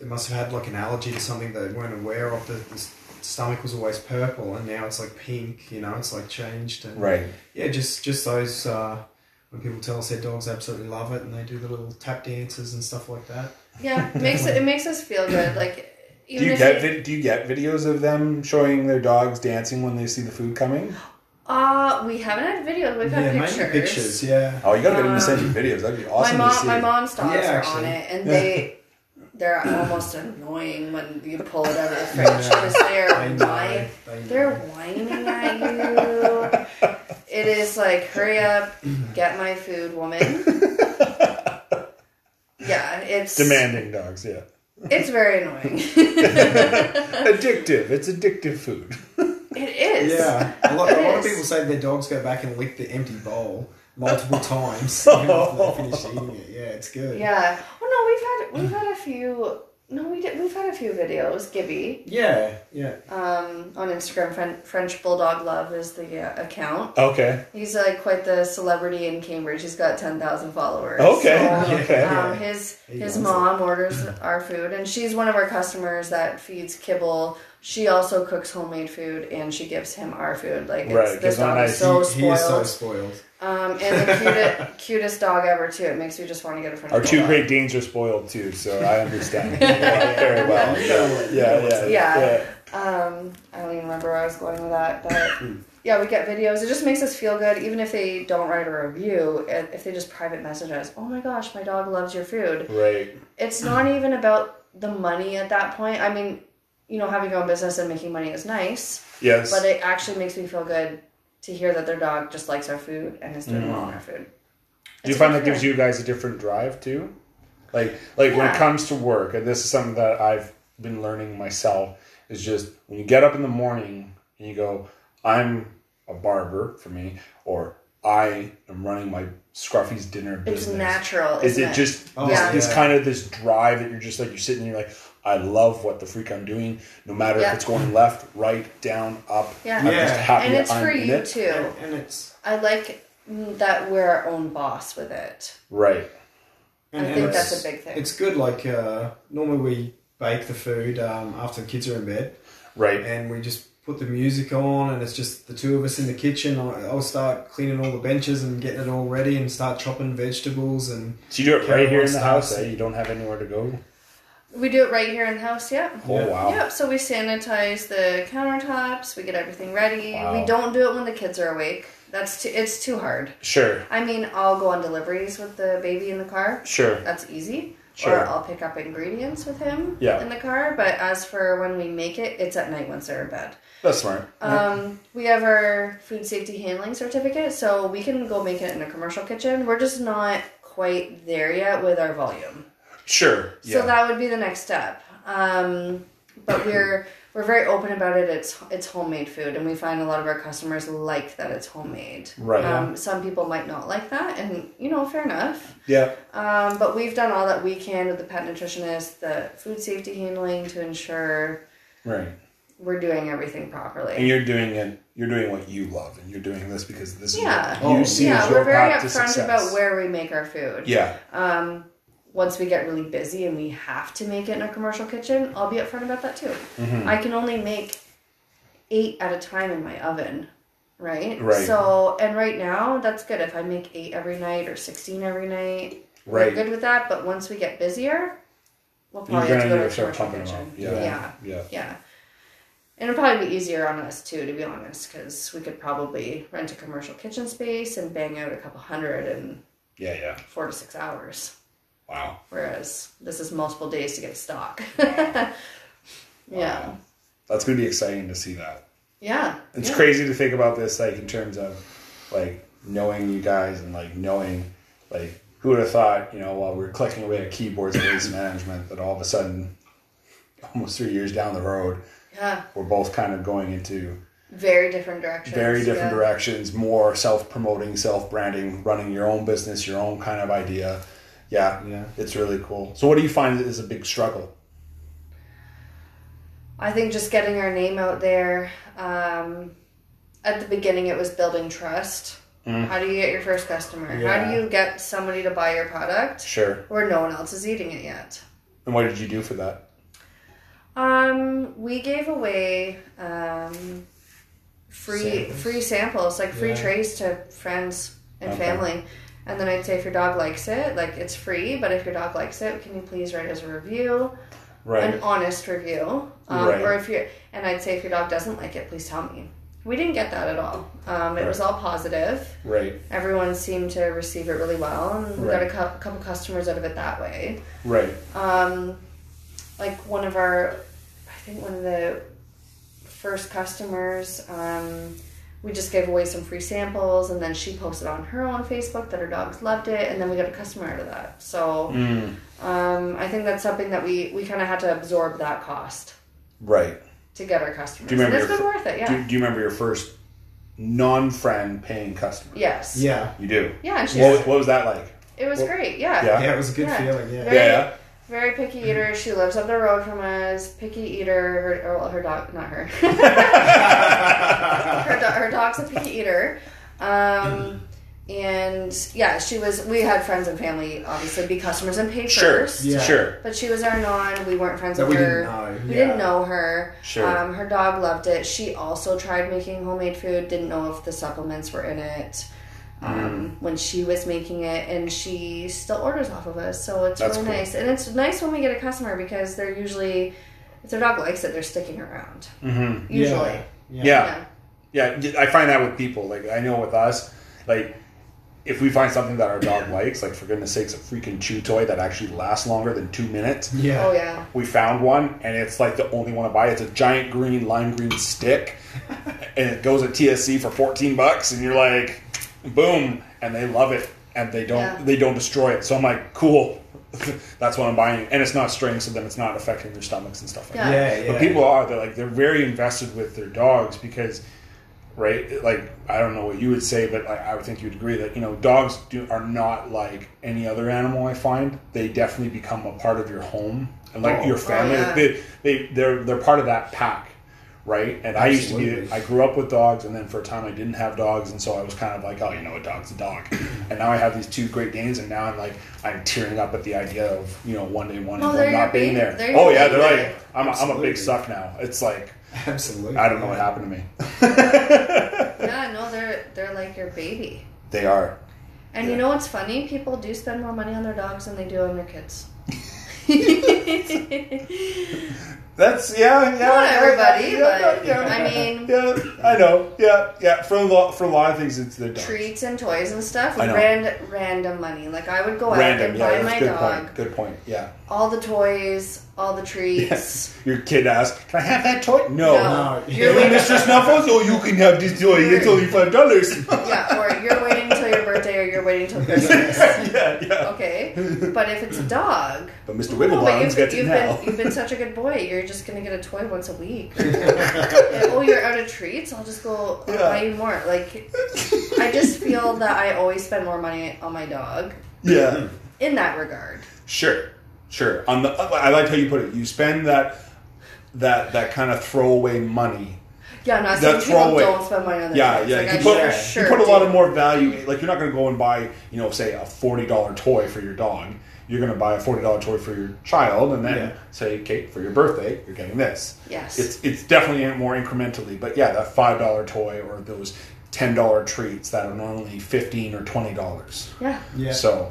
it must have had like an allergy to something that they weren't aware of. The, the stomach was always purple, and now it's like pink. You know, it's like changed, and Right. yeah, just just those uh, when people tell us their dogs absolutely love it and they do the little tap dances and stuff like that. Yeah, it makes it, it makes us feel good. Like Do you get you- do you get videos of them showing their dogs dancing when they see the food coming? uh we haven't had videos, we've yeah, had maybe pictures. pictures. Yeah. Oh, you gotta get them to Um, send you videos. That'd be awesome my to mom see. my mom's dogs Yeah, are actually. on it and they they're almost annoying when you pull it out of the fridge because they're They know. whine, They know. they're whining at you. It is like hurry up, get my food, woman. Yeah, it's Demanding dogs, yeah. It's very annoying. addictive. It's addictive food. it is. Yeah, a lot, a lot of people say their dogs go back and lick the empty bowl multiple times even after they finish eating it. Yeah, it's good. Yeah. Oh no, we've had we've had a few. No, we did. We've had a few videos. Gibby Yeah, yeah. um, on Instagram. Fren- French Bulldog Love is the uh, account. Okay. He's like quite the celebrity in Cambridge. He's got ten thousand followers. Okay. So, Okay. Um, his He his mom orders our food, and she's one of our customers that feeds kibble. She also cooks homemade food, and she gives him our food. Like it's, Right, this dog is so spoiled. he is so spoiled. Um, and the cutest, cutest dog ever too. It makes me just want to get a French Our two bulldog. Great Danes are spoiled too, so I understand very well. Yeah, yeah, Yeah. Um, I don't even remember where I was going with that, but yeah, we get videos. It just makes us feel good, even if they don't write a review. If if they just private message us, "Oh my gosh, my dog loves your food." Right. It's not even about the money at that point. I mean, you know, having your own business and making money is nice, Yes. but it actually makes me feel good to hear that their dog just likes our food and is doing well on mm. our food. Do you find that gives you guys a different drive too? Like like when it comes to work, and this is something that I've been learning myself, is just when you get up in the morning and you go, I'm a barber for me, or I am running my Scruffy's dinner It's natural. Is isn't it just Oh, this, yeah. this kind of this drive that you're just like you're sitting there you're like I love what the freak I'm doing, no matter Yeah. if it's going left, right, down, up. Yeah. I'm Yeah. just happy and that it's I'm for you it. too. And, and it's I like that we're our own boss with it. Right. and, I and think it's- that's a big thing. It's good. Like uh, normally we bake the food um, after the kids are in bed, Right. and we just put the music on, and it's just the two of us in the kitchen. I- I'll start cleaning all the benches and getting it all ready, and start chopping vegetables and So you do it right here in the Caramel house, stuff. eh? You don't have anywhere to go. We do it right here in the house, yeah. Oh wow. Yep, so we sanitize the countertops, we get everything ready. Wow. We don't do it when the kids are awake. That's too it's too hard. Sure. I mean, I'll go on deliveries with the baby in the car. Sure. That's easy. Sure. Or I'll pick up ingredients with him Yeah. in the car, but as for when we make it, it's at night once they're in bed. That's smart. Um, we have our food safety handling certificate, so we can go make it in a commercial kitchen. We're just not quite there yet with our volume. Sure. Yeah. So that would be the next step. Um, but we're we're very open about it. It's it's homemade food, and we find a lot of our customers like that it's homemade. Right. Um, some people might not like that, and you know, fair enough. yeah. Um, but we've done all that we can with the pet nutritionist, the food safety handling to ensure Right. we're doing everything properly. And you're doing it. You're doing what you love, and you're doing this because this is Yeah. what you Oh, see yeah, as your we're very upfront about where we make our food. Yeah. Um, once we get really busy and we have to make it in a commercial kitchen, I'll be upfront about that too. Mm-hmm. I can only make eight at a time in my oven, right? Right. So, and right now, that's good. If I make eight every night or 16 every night, Right. we're good with that. But once we get busier, we'll probably have to go need to a commercial kitchen. up. Yeah. yeah. Yeah. Yeah. And it'll probably be easier on us too, to be honest, because we could probably rent a commercial kitchen space and bang out a couple hundred in Yeah. Yeah. four to six hours. Wow. Whereas this is multiple days to get stock. yeah. Wow. That's going to be exciting to see that. Yeah. It's yeah. crazy to think about this, like in terms of like knowing you guys and like knowing like who would have thought, you know, while we are clicking away at keyboards and waste management, that all of a sudden, almost three years down the road, Yeah. we're both kind of going into Very different directions. very different yeah. directions, more self promoting, self branding, running your own business, your own kind of idea. Yeah, Yeah. it's really cool. So, what do you find is a big struggle? I think just getting our name out there. Um, at the beginning, it was building trust. Mm. How do you get your first customer? How do you get somebody to buy your product Sure. where no one else is eating it yet? And what did you do for that? Um, we gave away um, free Samples. free samples, like free Yeah. trays to friends and Okay. family. And then I'd say if your dog likes it, like it's free, but if your dog likes it, can you please write us a review, Right. an honest review, um, Right. or if you and I'd say if your dog doesn't like it, please tell me. We didn't get that at all. Um, it was all positive. Right. Everyone seemed to receive it really well, and we got a cou- couple customers out of it that way. Right. Um, like one of our, I think one of the first customers, um, we just gave away some free samples, and then she posted on her own Facebook that her dogs loved it, and then we got a customer out of that. So Mm. um, I think that's something that we we kind of had to absorb that cost Right. to get our customers. Do you remember and it's your been fir- worth it, yeah. Do, do you remember your first non-friend paying customer? yes. Yeah. You do. Yeah, and she's, What, what was that like? it was what- great. Yeah. Yeah. Yeah, it was a good Yeah. feeling. Yeah. Very- Yeah. Yeah. Very picky eater. She lives up the road from us. Picky eater. Her, or well, her dog, not her. her, do- her dog's a picky eater. Um, and yeah, she was. We had friends and family, obviously, be customers and pay Sure. first. Yeah. Sure. But she was our non. We weren't friends That with we her. didn't know. We yeah. didn't know her. Sure. Um, her dog loved it. She also tried making homemade food. Didn't know if the supplements were in it. Mm. Um, when she was making it, and she still orders off of us, so it's That's really cool. nice. And it's nice when we get a customer because they're usually, if their dog likes it, they're sticking around. Mm-hmm. Usually, Yeah. Yeah. Yeah, I find that with people. Like I know with us, like if we find something that our dog likes, like for goodness sakes, a freaking chew toy that actually lasts longer than two minutes. Yeah. oh yeah, We found one, and it's like the only one to buy. It's a giant green lime green stick, and it goes at TSC for fourteen bucks, and you're like, boom, and they love it, and they don't Yeah. they don't destroy it. So I'm like, cool, that's what I'm buying, and it's not string, so then it's not affecting their stomachs and stuff like Yeah. that. Yeah, yeah. But people are they're like they're very invested with their dogs because, right? Like I don't know what you would say, but I, I would think you'd agree that you know dogs do, are not like any other animal. I find they definitely become a part of your home and like Oh. your family. Oh, yeah. They they they're they're part of that pack. Right, and I used to be. I grew up with dogs, and then for a time I didn't have dogs, and so I was kind of like, oh, you know, a dog's a dog. and now I have these two Great Danes, and now I'm like, I'm tearing up at the idea of you know one day one of they're them not being baby- there. they're Oh yeah, they're baby. like, I'm a, I'm a big suck now. It's like Absolutely. I don't know what happened to me. yeah. No, they're they're like your baby. they are. And Yeah. you know what's funny? People do spend more money on their dogs than they do on their kids. That's yeah, yeah. Not everybody, yeah, but, yeah, I mean- yeah, I know, yeah, yeah. For a lot, for a lot of things, it's the dogs. Treats and toys and stuff. I know. Rand, random money. Like I would go out Random, and yeah, buy my good dog point. Good point. Yeah. All the toys, all the treats. Your kid asks, "Can I have that toy?" No. No. No. You're Hey, waiting, Mr. Snuffles, oh, you can have this toy. It's only five dollars. yeah, or you're waiting until your birthday, or you're waiting until Christmas. yeah, yeah. Okay, but if it's a dog, But Mr. no, but Wigglebones you've, gets it you've now. been you've been such a good boy. You're just gonna get a toy once a week. And, oh, you're out of treats. I'll just go I'll Yeah. buy you more. Like I just feel that I always spend more money on my dog yeah. in that regard. Sure, sure. On the, I like how you put it. You spend that that that kind of throwaway money. Yeah, I'm not That people throwaway- don't spend money on their Yeah, dogs. yeah. Like, you put for sure you put a lot of more value. Like you're not going to go and buy, you know, say a forty dollar toy for your dog. You're going to buy a forty dollar toy for your child, and then Yeah. say, "Kate, for your birthday, you're getting this." Yes. It's it's definitely more incrementally, but yeah, that five dollar toy or those ten dollar treats that are normally fifteen or twenty dollars. yeah. Yeah. So,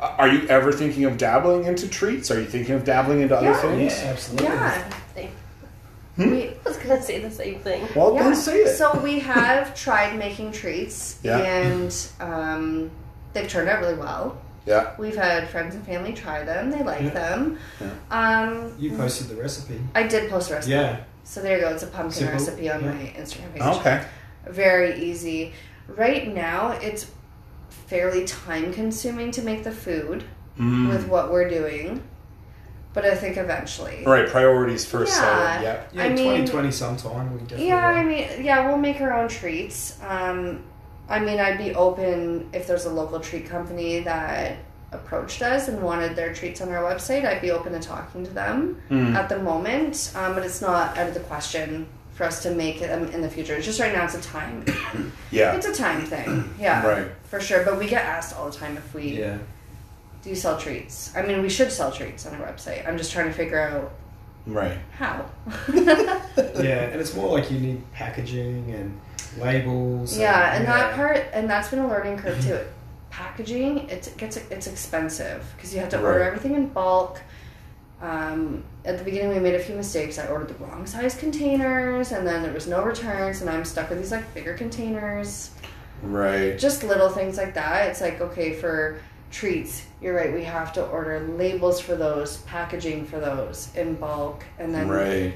are you ever thinking of dabbling into treats? Are you thinking of dabbling into other Yeah. yeah, things? absolutely. Yeah. Hmm? We, I was gonna say the same thing. Well, yeah. then say it. So we have tried making treats, Yeah. and um, they've turned out really well. yeah. We've had friends and family try them; they like Yeah. them. Yeah. Um, You posted the recipe. I did post a recipe. Yeah. So there you go. It's a pumpkin Simple, recipe on yeah. my Instagram page. Okay. Very easy. Right now, it's fairly time consuming to make the food Mm. with what we're doing, but I think eventually. Right. Priorities first. Yeah. solid, Yeah. Yeah, I mean- 2020 sometime. We definitely Yeah, I mean, yeah, we'll make our own treats. Um, I mean, I'd be open if there's a local treat company that approached us and wanted their treats on our website. I'd be open to talking to them Mm. at the moment, um, but it's not out of the question for us to make them um, in the future. It's just right now, it's a time. Yeah. It's a time thing, yeah, Right. for sure. But we get asked all the time if we Yeah. do sell treats. I mean, we should sell treats on our website. I'm just trying to figure out Right. how. Yeah, and it's more like you need packaging and labels. Yeah, and that yeah. part, and that's been a learning curve too. Mm-hmm. packaging, it gets it's expensive because you have to Right. order everything in bulk. Um, at the beginning, we made a few mistakes. I ordered the wrong size containers, and then there was no returns, and I'm stuck with these like bigger containers. Right. Just little things like that. It's like okay for treats. You're right. We have to order labels for those, packaging for those in bulk, and then Right.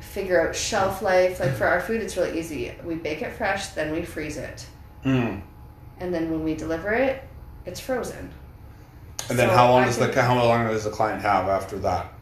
figure out shelf life. Like for our food, it's really easy. We bake it fresh, then we freeze it, Mm. and then when we deliver it, it's frozen. And then So how long I does the think- how long does the client have after that?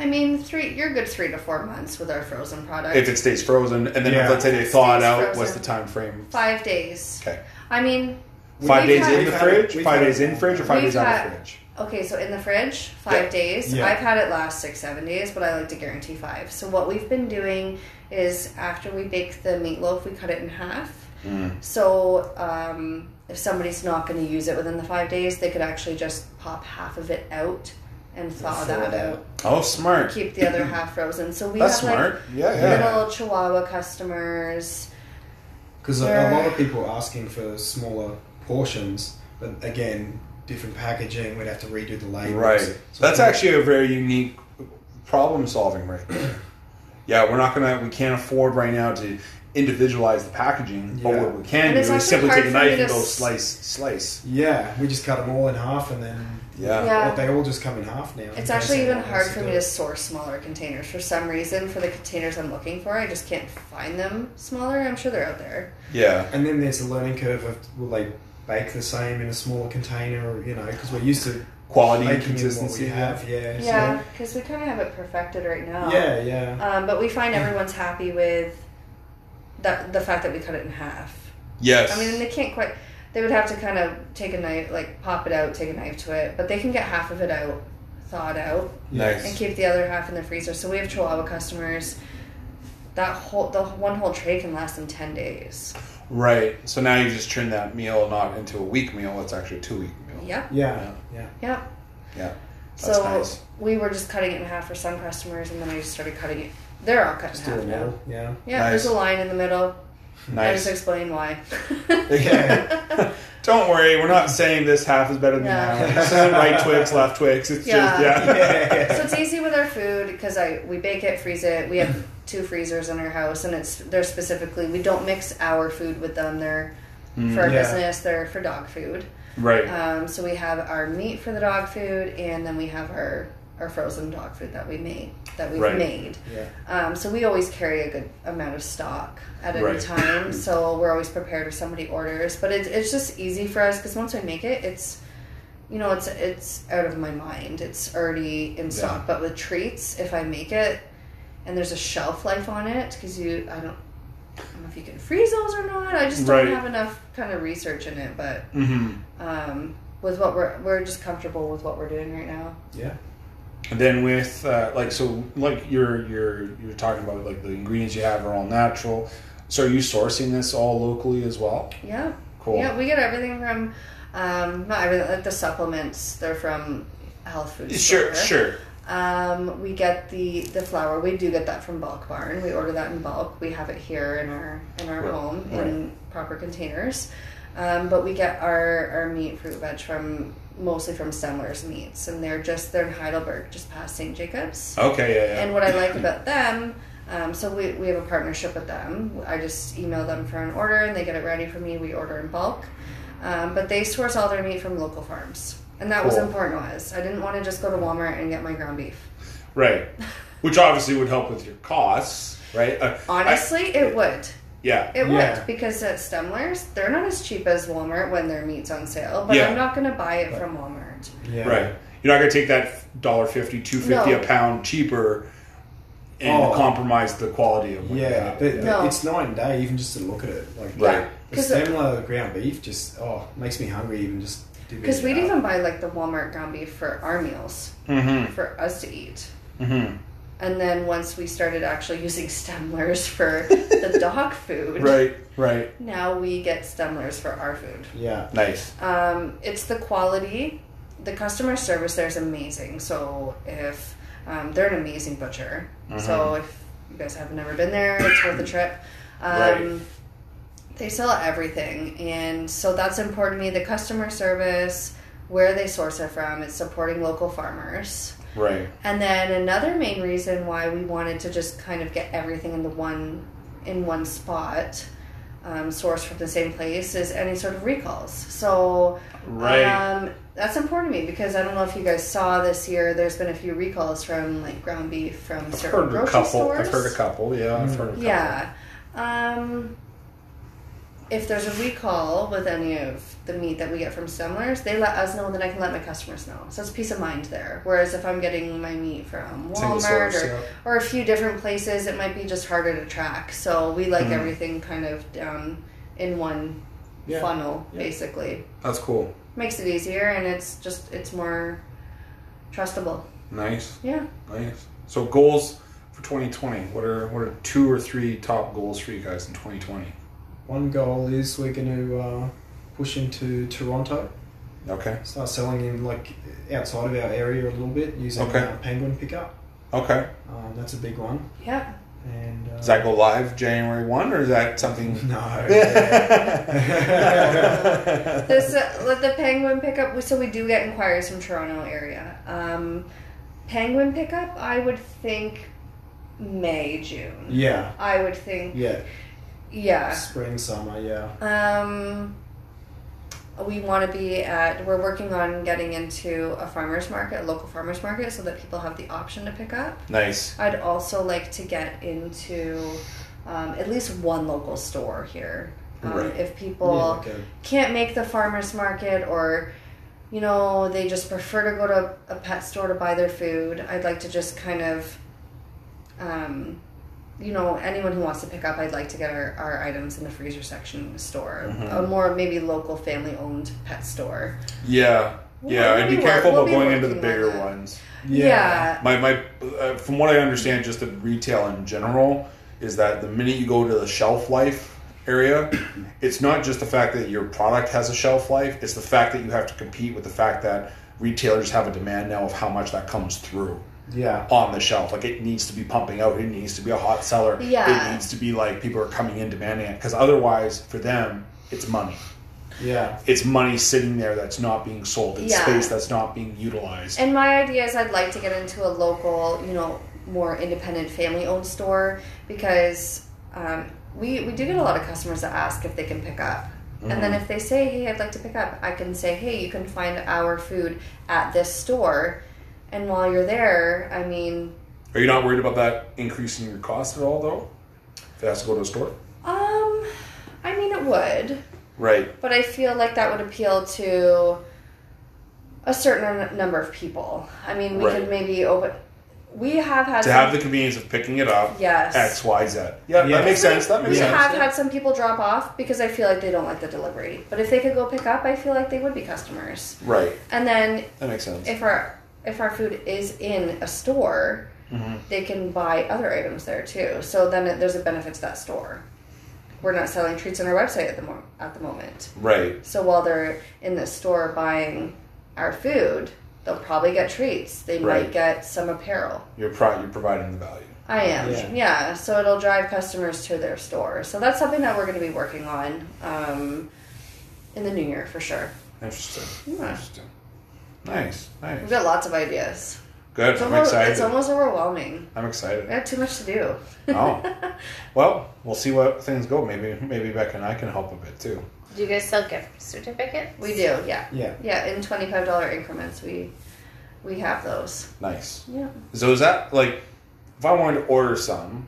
I mean, three. You're good three to four months with our frozen product. If it stays frozen, and then Yeah. if let's say they thaw it Stays out, frozen. what's the time frame? five days. Okay. I mean, Five days had- in the We've had fridge, we've five had days in fridge, or five We've days out had- of fridge. okay, so in the fridge, five Yeah. days. Yeah. I've had it last six, seven days, but I like to guarantee five. So what we've been doing is after we bake the meatloaf, we cut it in half. Mm. So um, if somebody's not going to use it within the five days, they could actually just pop half of it out and thaw Thaw that it out. Oh, smart. Keep the other half frozen. So we That's have like smart. yeah, yeah. little Chihuahua customers. Because a, lot of people are asking for smaller portions, but again, different packaging. We'd have to redo the labels. Right. So That's actually a very unique problem solving right there. Yeah, we're not gonna we can't afford right now to individualize the packaging, but Yeah. what we can And do is simply take a knife and go s- slice slice. Yeah, we just cut them all in half, and then Yeah. Yeah. Well, they all just come in half now. It's actually even hard for me to source smaller containers. For some reason, for the containers I'm looking for, I just can't find them smaller. I'm sure they're out there. Yeah. And then there's a learning curve of will they bake the same in a smaller container, or, you know, because we're used to Quality and baking in what consistency. we have. Yeah. Yeah, because we kind of have it perfected right now. yeah, yeah. Um, but we find everyone's happy with that the fact that we cut it in half. Yes. I mean, they can't quite. They would have to kind of take a knife, like pop it out, take a knife to it, but they can get half of it out, thawed out, Nice. and keep the other half in the freezer. So we have Chihuahua customers. That whole the one whole tray can last them ten days. Right. So now you just turn that meal not into a week meal, it's actually a two week meal. Yep. Yeah, yeah. Yep. Yeah. That's so nice. we were just cutting it in half for some customers, and then I just started cutting it. They're all cut in Just do half a now. model. Yeah. Yeah, Nice. there's a line in the middle. I just Nice. explain why. Yeah. Don't worry, we're not saying this half is better than Yeah. that. This isn't right Twix, left Twix. It's Yeah. just yeah. yeah. so it's easy with our food because I we bake it, freeze it. We have two freezers in our house, and it's they're specifically we don't mix our food with them. They're for our Yeah. business. They're for dog food. Right. Um, so we have our meat for the dog food, and then we have our our frozen dog food that we made that we've Right. made. yeah. Um, so we always carry a good amount of stock at any Right. time. So we're always prepared if somebody orders. But it's it's just easy for us because once I make it, it's you know it's it's out of my mind. It's already in stock. Yeah. But with treats, if I make it and there's a shelf life on it, because you I don't. I don't know if you can freeze those or not. I just don't Right. have enough kind of research in it, but hmm um, with what we're we're just comfortable with what we're doing right now. Yeah. Then with uh, like so like you're you're you're talking about like the ingredients you have are all natural. So are you sourcing this all locally as well? Yeah. Cool. Yeah, we get everything from um, not everything like the supplements. They're from health food. Sure, store. sure. Um, we get the the flour. We do get that from Bulk Barn. We order that in bulk. We have it here in our in our Right, home right. in proper containers. Um, but we get our, our meat, fruit, veg from mostly from Stemmler's Meats, and they're just they're in Heidelberg, just past St. Jacobs. Okay, yeah, yeah. And what I like about them, um, so we, we have a partnership with them. I just email them for an order and they get it ready for me. We order in bulk. Um, but they source all their meat from local farms. And that was important to us. I didn't want to just go to Walmart and get my ground beef. right. Which obviously would help with your costs, right? Uh, I- Honestly, it would. Yeah. It Yeah. would because at Stemmler's, they're not as cheap as Walmart when their meat's on sale. But Yeah. I'm not going to buy it from Walmart. Yeah. Right. You're not gonna take that dollar fifty, two fifty No. a pound cheaper and Oh. compromise the quality of what you Yeah, have. but, but No. it's night and day even just to look at it. Like Right. the 'Cause it- Stemler ground beef just oh makes me hungry even just Because we'd up. even buy like the Walmart ground beef for our meals, Mm-hmm. for us to eat. Mm-hmm. And then once we started actually using Stemmlers for the dog food, Right, right. now we get Stemmlers for our food. yeah Nice. Um, it's the quality. The customer service there is amazing. So if um, they're an amazing butcher, Mm-hmm. so if you guys have never been there, it's worth a trip. Um, Right. They sell everything, and so that's important to me. The customer service, where they source it from, it's supporting local farmers. Right. And then another main reason why we wanted to just kind of get everything in the one in one spot, um, sourced from the same place, is any sort of recalls. So Right. um, that's important to me because I don't know if you guys saw this year. There's been a few recalls from like ground beef from certain grocery couple. stores. I've heard a couple. Yeah, I've heard a couple. Yeah. Um, if there's a recall with any of the meat that we get from Stemmlers, they let us know, and then I can let my customers know. So it's peace of mind there. Whereas if I'm getting my meat from Walmart source, or, yeah. or a few different places, it might be just harder to track. So we like Mhm. everything kind of down in one Yeah. funnel, Yeah. basically. That's cool. Makes it easier, and it's just it's more trustable. Nice. Yeah. Nice. So goals for 2020. What are what are two or three top goals for you guys in 2020? One goal is we're going to uh, push into Toronto, Okay. start selling in like outside of our area a little bit using Okay. uh, Penguin pickup. Okay. Um, that's a big one. Yeah. And uh, Does that go live January one, or is that something? No. This uh, the penguin pickup. So we do get inquiries from Toronto area. Um, penguin pickup, I would think May June. yeah. I would think Yeah. Yeah. Spring, summer. Yeah. Um, we want to be at. We're working on getting into a farmers market, a local farmers market, so that people have the option to pick up. nice. I'd also like to get into um, at least one local store here. Um, Right. If people yeah, like a- can't make the farmers market or you know they just prefer to go to a pet store to buy their food i'd like to just kind of um, you know anyone who wants to pick up i'd like to get our, our items in the freezer section store Mhm. a more maybe local family owned pet store Yeah. Yeah. We'll and be be careful about we'll going into the bigger ones. yeah, My my uh, from what I understand, just the retail in general is that the minute you go to the shelf life area, it's not just the fact that your product has a shelf life; it's the fact that you have to compete with the fact that retailers have a demand now of how much that comes through Yeah. on the shelf. Like it needs to be pumping out. It needs to be a hot seller. Yeah. It needs to be like people are coming in demanding it because otherwise, for them, it's money. Yeah. It's money sitting there that's not being sold. It's Yeah. space that's not being utilized. And my idea is I'd like to get into a local, you know, more independent family owned store because um, we, we do get a lot of customers that ask if they can pick up. And then if they say, hey, I'd like to pick up, I can say, hey, you can find our food at this store. And while you're there, I mean, Are you not worried about that increasing your cost at all, though? If it has to go to a store? um, I mean, it would. Right. But I feel like that would appeal to a certain number of people. I mean, we Right. could maybe open. We have had To some- have the convenience of picking it up, Yes. X, Y, Z. Yeah, Yeah. that makes sense. That makes we sense. have had some people drop off because I feel like they don't like the delivery. But if they could go pick up, I feel like they would be customers. Right. And then That makes sense. if our if our food is in a store, Mhm. they can buy other items there too. So then it, there's a benefit to that store. We're not selling treats on our website at the mo- at the moment. Right. So while they're in the store buying our food, they'll probably get treats. They Right. might get some apparel. You're, pro- you're providing the value. I am. Yeah. Yeah. So it'll drive customers to their store. So that's something that we're going to be working on um, in the new year for sure. Interesting. Yeah. Interesting. Nice. Nice. We've got lots of ideas. Good. It's I'm almost, excited. it's almost overwhelming. I'm excited. We have too much to do. Oh. Well, we'll see what things go. Maybe maybe Beck and I can help a bit too. Do you guys sell gift certificates? we do. Yeah. Yeah. Yeah. In twenty five dollar increments, we we have those. Nice. Yeah. So is that like if I wanted to order some,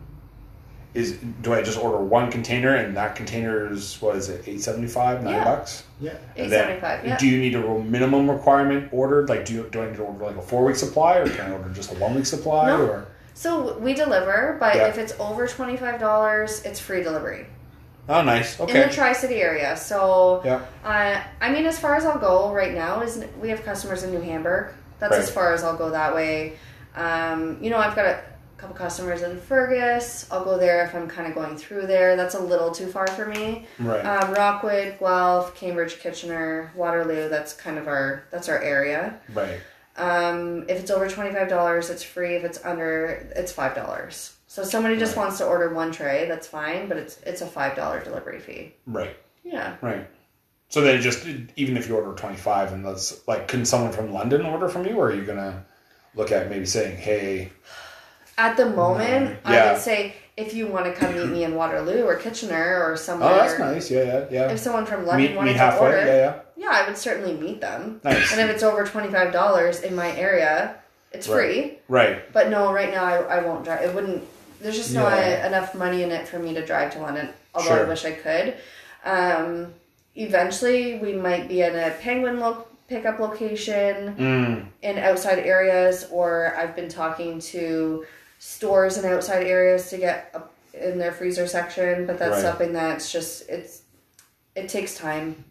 is do I just order one container and that container is what is it, eight seventy five, nine Yeah. bucks? Yeah. Eight And then, seventy five. Yeah. Do you need a minimum requirement ordered? Like, do you, do I need to order like a four week supply, or can I order just a one week supply? No. Or So we deliver, but Yeah. if it's over twenty five dollars, it's free delivery oh, nice. Okay. In the Tri City area. So yeah. Uh, I mean, as far as I'll go right now is we have customers in New Hamburg. That's as far as I'll go that way. Um, you know, I've got a couple customers in Fergus. I'll go there if I'm kind of going through there. That's a little too far for me. Right. Um, Rockwood, Guelph, Cambridge, Kitchener, Waterloo. That's kind of our that's our area. right. Um, if it's over twenty five dollars, it's free. If it's under, it's five dollars. So if somebody just Right. wants to order one tray, that's fine, but it's it's a five dollar delivery fee. Right. Yeah. Right. So they just even if you order 25 and that's like, couldn't someone from London order from you or are you going to look at maybe saying, hey, At the moment, I Yeah. would say if you want to come meet me in Waterloo or Kitchener or somewhere. oh, that's nice. Yeah, yeah, yeah. If someone from London Meet, wanted meet to halfway. order, Yeah, yeah. yeah, I would certainly meet them. Nice. And if it's over twenty five dollars in my area, it's Right. free. Right. But no, right now I, I won't drive. It wouldn't. There's just not Yeah. enough money in it for me to drive to London. Although I wish I could. Um, eventually, we might be in a Penguin lo- pickup location Mm, in outside areas, or I've been talking to stores and outside areas to get in their freezer section. But that's Right. something that's just it's it takes time,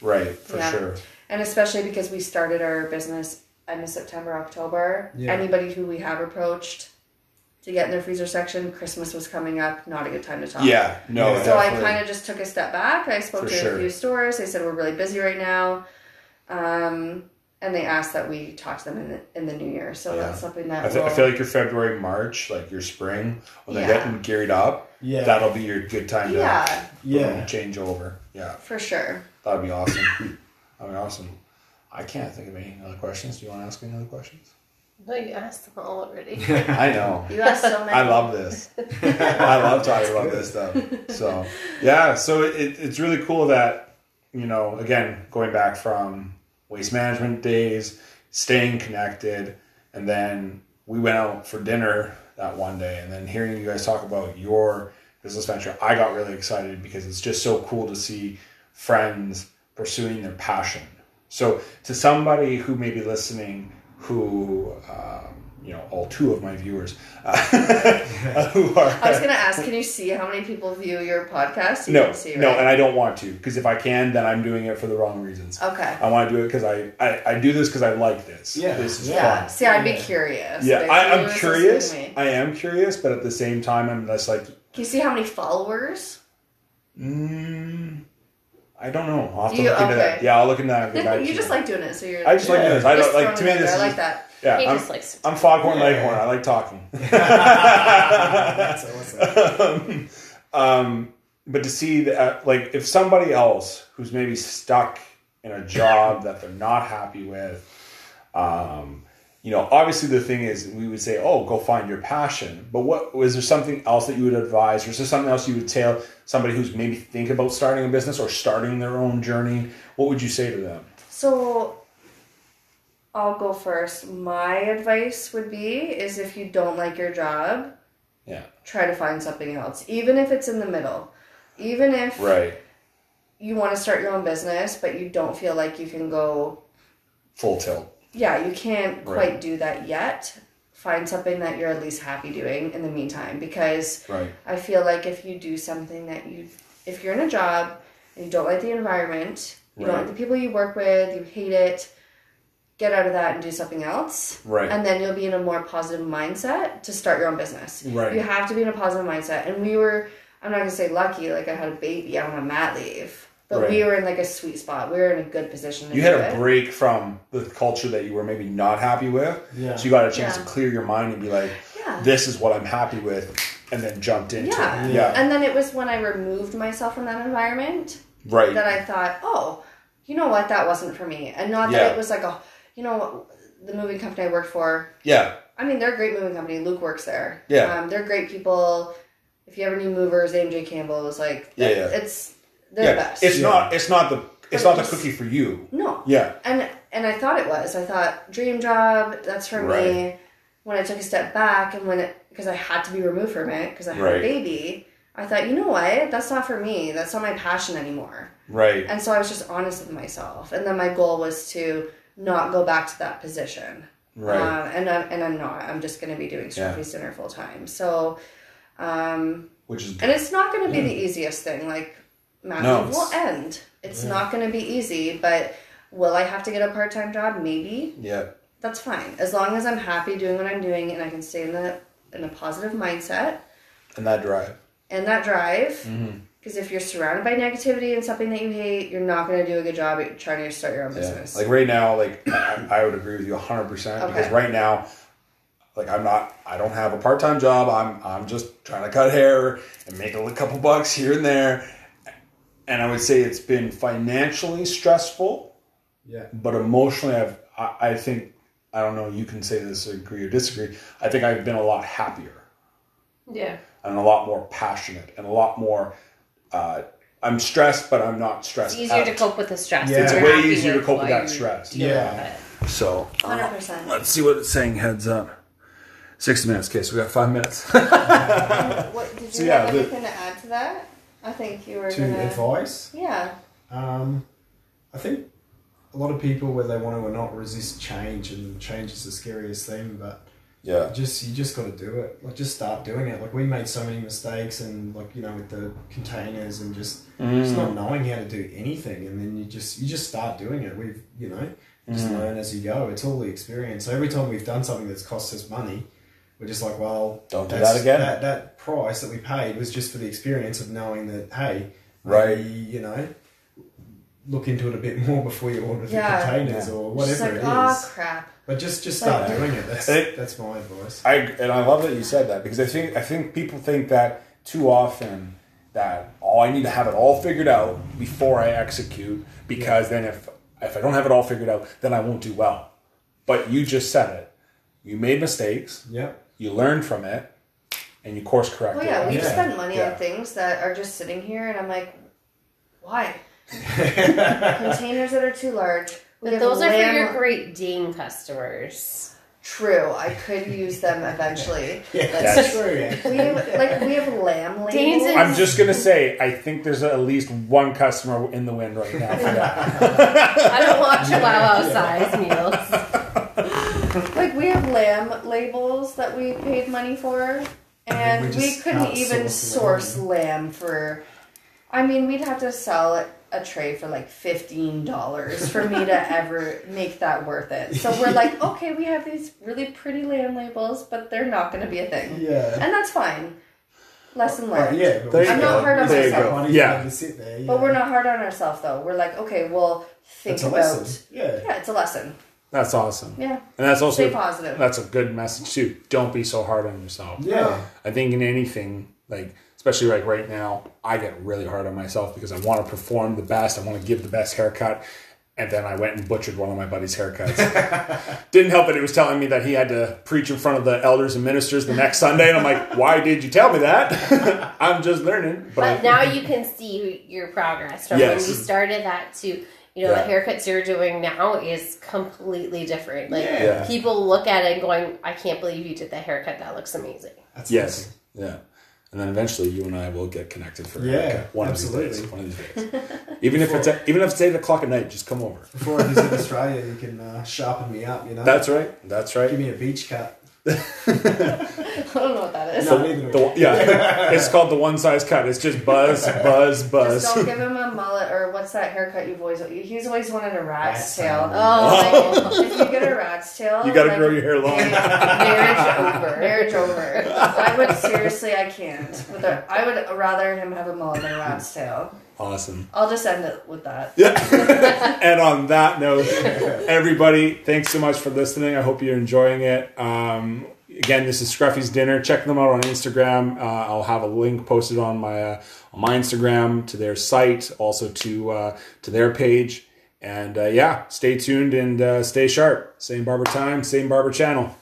right. For Yeah. sure. and especially because we started our business end of September, October. Yeah. Anybody who we have approached to get in their freezer section, Christmas was coming up. Not a good time to talk. Yeah. No. So I kind of just took a step back. I spoke For to sure. a few stores. They said we're really busy right now, um, and they asked that we talk to them in the, in the new year. So Yeah. that's something that I, th- I we'll- feel like your February, March, like your spring, when they're Yeah. getting geared up, Yeah. that'll be your good time to yeah, Yeah. change over. Yeah. for sure. That'd be awesome. That'd be awesome. I can't think of any other questions. Do you want to ask any other questions? No, you asked them all already. I know. You asked so many. I love this. I love talking about this stuff. So yeah, so it, it's really cool that you know, again, going back from waste management days, staying connected, and then we went out for dinner that one day, and then hearing you guys talk about your business venture, I got really excited because it's just so cool to see friends pursuing their passion. So to somebody who may be listening, who um, you know, all two of my viewers uh, who are I was gonna ask, can you see how many people view your podcast? You no, can see, no, and I don't want to because if I can, then I'm doing it for the wrong reasons. okay. I want to do it because I, I I do this because I like this. Yeah, this is Yeah. fun. See, I'd be Yeah. curious. Yeah, Like, I, I'm curious. listening to me? I am curious, but at the same time, I'm just like, Can you see how many followers? mm, I don't know. I'll have to You- look into that. Yeah, I'll look into that. and get back to you just like doing it, so you're. I just like doing this. I just don't like to me. This out there. I is like that. yeah. he I'm, just likes to I'm Foghorn Yeah. Leghorn. I like talking. That's awesome. um, but to see that, like, if somebody else who's maybe stuck in a job that they're not happy with, um, you know, obviously the thing is, we would say, oh, go find your passion. But what was there something else that you would advise, or is there something else you would tell somebody who's maybe thinking about starting a business or starting their own journey? What would you say to them? So I'll go first. My advice would be is if you don't like your job, Yeah. try to find something else. Even if it's in the middle. Even if Right. you want to start your own business but you don't feel like you can go Full tilt. Yeah, you can't Right. quite do that yet. Find something that you're at least happy doing in the meantime because Right. I feel like if you do something that you, if you're in a job and you don't like the environment, you don't like the people you work with, you hate it, get out of that and do something else. Right. And then you'll be in a more positive mindset to start your own business. Right. You have to be in a positive mindset. And we were, I'm not gonna say lucky, like I had a baby, I'm on mat leave. But we were in like a sweet spot. We were in a good position. To You do had it. a break from the culture that you were maybe not happy with. Yeah. So you got a chance Yeah. to clear your mind and be like, Yeah. this is what I'm happy with, and then jumped into Yeah. it. Yeah. And then it was when I removed myself from that environment Right. that I thought, oh, you know what, that wasn't for me. And not Yeah. that it was like a, you know, the moving company I worked for. yeah. I mean, they're a great moving company. Luke works there. Yeah. Um, they're great people. If you ever knew movers, AMJ Campbell is like, Yeah, yeah. it's they're yeah. best. It's Yeah. not. It's not the. It's But not the it's- cookie for you. no, Yeah. and and I thought it was. I thought dream job. That's for Right. me. When I took a step back and when it because I had to be removed from it because I had Right. a baby, I thought, you know what? That's not for me. That's not my passion anymore. Right. And so I was just honest with myself. And then my goal was to not go back to that position. Right. Uh, and I'm and I'm not. I'm just going to be doing Yeah. Scruffy's Dinner full time. So, um, Which is. and it's not going to be the easiest thing. Like, Matt No, will end. It's not going to be easy. But will I have to get a part time job? Maybe. Yeah. That's fine. As long as I'm happy doing what I'm doing and I can stay in the in a positive mindset And that drive. and that drive. Mm-hmm. Because if you're surrounded by negativity and something that you hate, you're not going to do a good job at trying to start your own Yeah. business. Like right now, like I, I would agree with you 100 percent because right now, Like I'm not. I don't have a part time job. I'm I'm just trying to cut hair and make a couple bucks here and there. And I would say it's been financially stressful, Yeah. but emotionally, I've I, I think I don't know. You can say this, agree or disagree. I think I've been a lot happier Yeah. and a lot more passionate and a lot more. Uh, I'm stressed, but I'm not It's stressed. easier to cope with the stress. Yeah. It's you're way easier to cope with that stress. Yeah. with. So uh, 100%. let's see what it's saying. Heads up. Sixty minutes. Okay, so we got five minutes. What, did you So, yeah, have the- anything to add to that? I think you were To gonna. advice, Yeah. um, I think a lot of people, whether they want to or not, resist change, and change is the scariest thing. But yeah. just you just got to do it. Like just start doing it. Like we made so many mistakes, and like you know with the containers and just just not knowing how to do anything, and then you just you just start doing it. We've you know just learn as you go. It's all the experience. So every time we've done something that's cost us money, we're just like, well, Don't do that again. That, that price that we paid was just for the experience of knowing that hey, Right. maybe, you know. Look into it a bit more before you order the Yeah. containers Yeah. or whatever like, it oh is. crap. But just just start Like- doing it. That's It- that's my advice. I and I love that you said that because I think I think people think that too often that oh I need to have it all figured out before I execute because then if if I don't have it all figured out then I won't do well. But you just said it. You made mistakes. Yep. You learn from it, and you course correct. Well, yeah, we've Yeah. spent money Yeah. on things that are just sitting here, and I'm like, why? Containers that are too large. We But those are for your Great Dane customers. True, I could use them eventually. Yeah, That's that's true. true. We have like we have lamb labels. I'm just gonna say I think there's at least one customer in the wind right now. For that. I don't want Chihuahua size meals. like we have lamb labels that we paid money for, and we we, couldn't even source source lamb for. I mean, we'd have to sell it a tray for like fifteen dollars for me to ever make that worth it. So we're like, okay, we have these really pretty lamb labels, but they're not going to be a thing, Yeah. and that's fine. Lesson Right, learned. yeah, but There we you I'm should- not hard on There you myself. go. Money Yeah. to sit there. But yeah. we're not hard on ourselves though. We're like, okay, well, think It's a about. lesson. Yeah. Yeah, it's a lesson. That's awesome. Yeah, And that's also stay positive. that's a good message too. Don't be so hard on yourself. Yeah. I think in anything, like especially like right now, I get really hard on myself because I want to perform the best. I want to give the best haircut. And then I went and butchered one of my buddy's haircuts. Didn't help that he was telling me that he had to preach in front of the elders and ministers the next Sunday. And I'm like, why did you tell me that? I'm just learning. But I- now you can see your progress from Yes. when you started that to you know Yeah. the haircuts you're doing now is completely different. Like Yeah. people look at it and going, I can't believe you did that haircut. That looks amazing. That's yes. awesome. Yeah. And then eventually you and I will get connected for Yeah, haircut. One absolutely. of these days. One of these days. even if it's at, even if it's eight o'clock at night, just come over. Before I visit Australia, you can uh, sharpen me up. You know. That's right. That's right. Give me a beach cut. I don't know what that is. No, neither The, yeah, it's called the one size cut. It's just buzz, buzz, buzz. Just don't give him a mullet or what's that haircut you've always. He's always wanted a rat's Rat's tail. tail. Oh, oh, Like, if you get a rat's tail, You got to like, grow your hair long. Marriage over. Marriage over. I would seriously, I can't. With a, I would rather him have a mullet than a rat's tail. Awesome. I'll just end it with that. Yeah. and on that note, everybody, thanks so much for listening. I hope you're enjoying it. Um, again, this is Scruffy's Dinner. Check them out on Instagram. Uh, I'll have a link posted on my uh, on my Instagram to their site, also to uh, to their page. And uh, yeah, stay tuned and uh, stay sharp. Same barber time, same barber channel.